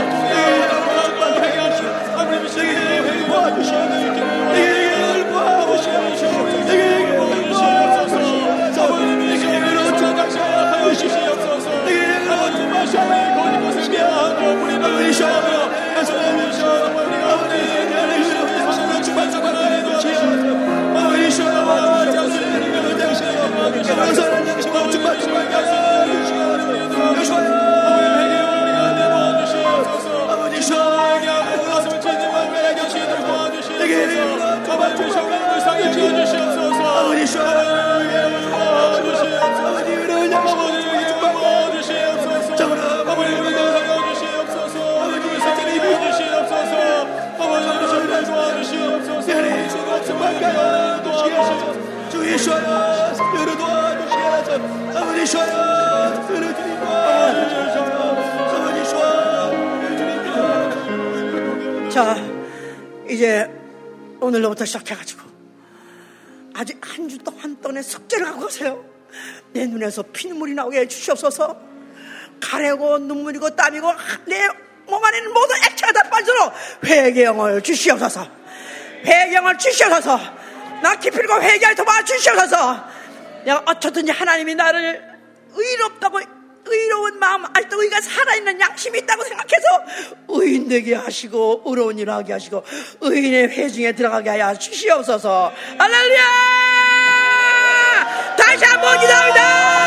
자, 이제 오늘로부터 시작해가지고 동안의 숙제를 갖고 가세요. 내 눈에서 피눈물이 나오게 해주시옵소서. 가래고 눈물이고 땀이고 내 몸 안에 있는 모든 액체가 다 빠져도록 회개형을 주시옵소서. 회개형을 주시옵소서. 나 기필고 회개할 도와 주시옵소서. 내가 어쩌든지 하나님이 나를 의롭다고 의로운 마음, 아직도 의가 살아있는 양심이 있다고 생각해서 의인 되게 하시고 의로운 일 하게 하시고 의인의 회중에 들어가게 하여 주시옵소서. 할렐루야! 다시 한 번 기도합니다!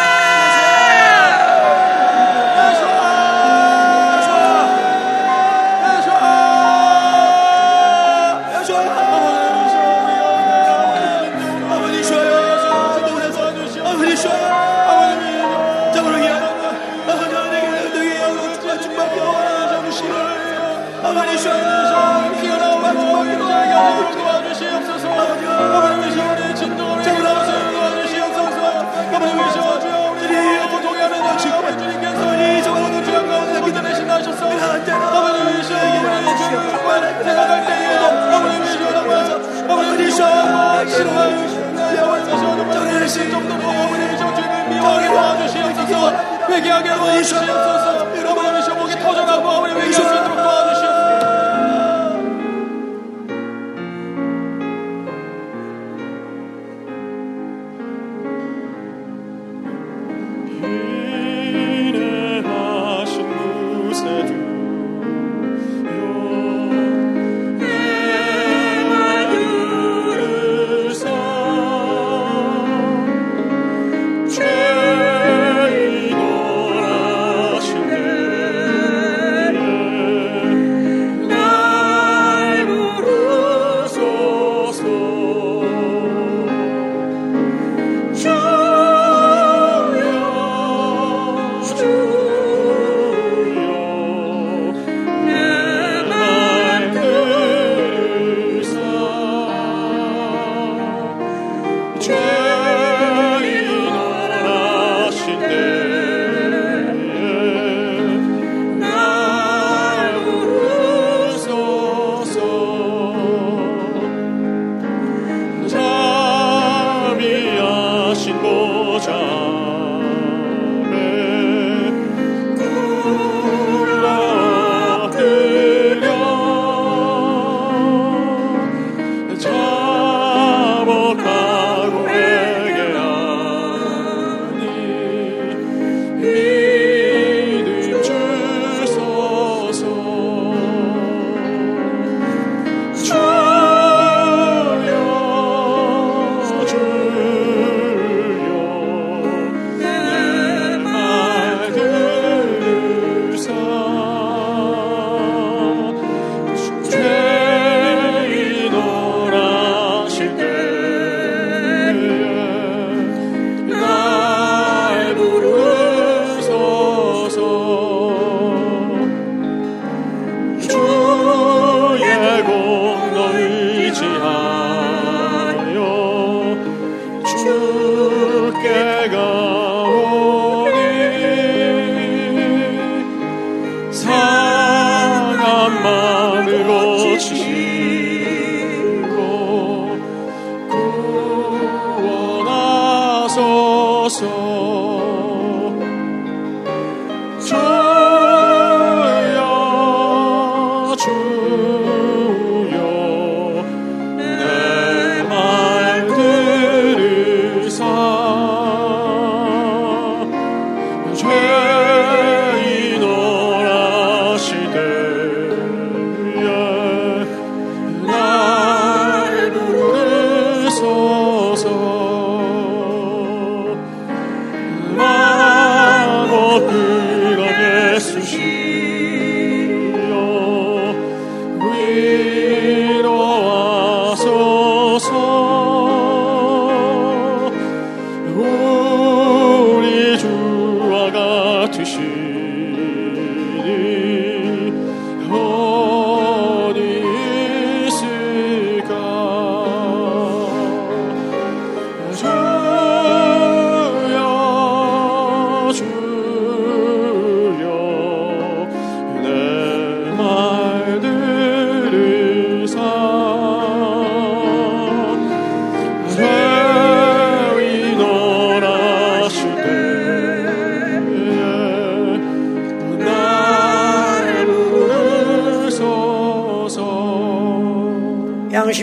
회개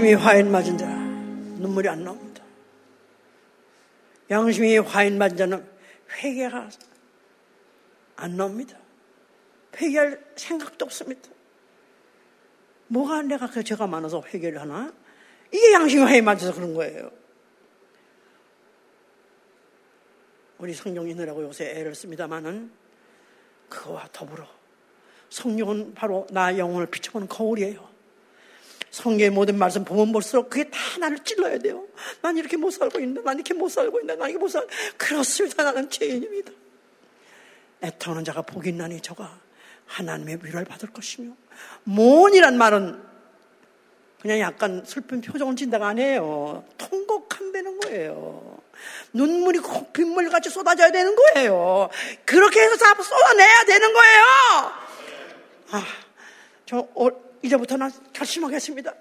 양심이 화인 맞은 자 눈물이 안 나옵니다. 양심이 화인 맞은 자는 회개가 안 나옵니다. 회개할 생각도 없습니다. 뭐가 내가 그 죄가 많아서 회개를 하나? 이게 양심이 화인 맞아서 그런 거예요. 우리 성령 읽느라고 요새 애를 씁니다마는 그거와 더불어 성령은 바로 나 영혼을 비춰보는 거울이에요. 성경의 모든 말씀 보면 볼수록 그게 다 나를 찔러야 돼요. 난 이렇게 못 살고 있는데, 난 이렇게 못 살고 있는데, 난 이렇게 못 살. 그렇습니다. 나는 죄인입니다. 애통하는 자가 복이 있나니 저가 하나님의 위로를 받을 것이며, 모이란 말은 그냥 약간 슬픈 표정을 진다가 아니에요. 통곡한 되는 거예요. 눈물이 빗물같이 쏟아져야 되는 거예요. 그렇게 해서 다 쏟아내야 되는 거예요. 아, 저 어, 이제부터 는 결심하겠습니다.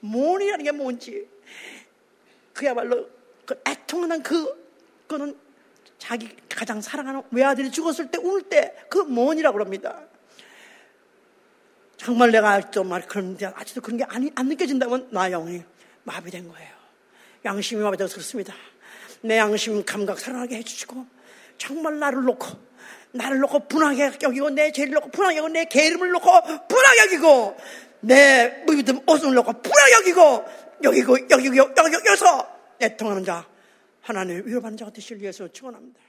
모이라는 게 뭔지. 그야말로 그 애통하는 그, 그는 자기 가장 사랑하는 외아들이 죽었을 때 울 때 그 모이라고 합니다. 정말 내가 좀말 그런데 아직도 그런 게 아니, 안 느껴진다면 나 영이 마비된 거예요. 양심이 마비돼서 그렇습니다. 내 양심 감각 살아나게 해주시고 정말 나를 놓고 나를 놓고 분하게 여기고 내 죄를 놓고 분하게 여기고 내 게으름을 놓고 분하게 여기고 내 무믿음 옷을 놓고 분하게 여기고 여기고 여기고 여기 여기서 애통하는 자 하나님 위로받는 자가 되실 위해서 축원합니다.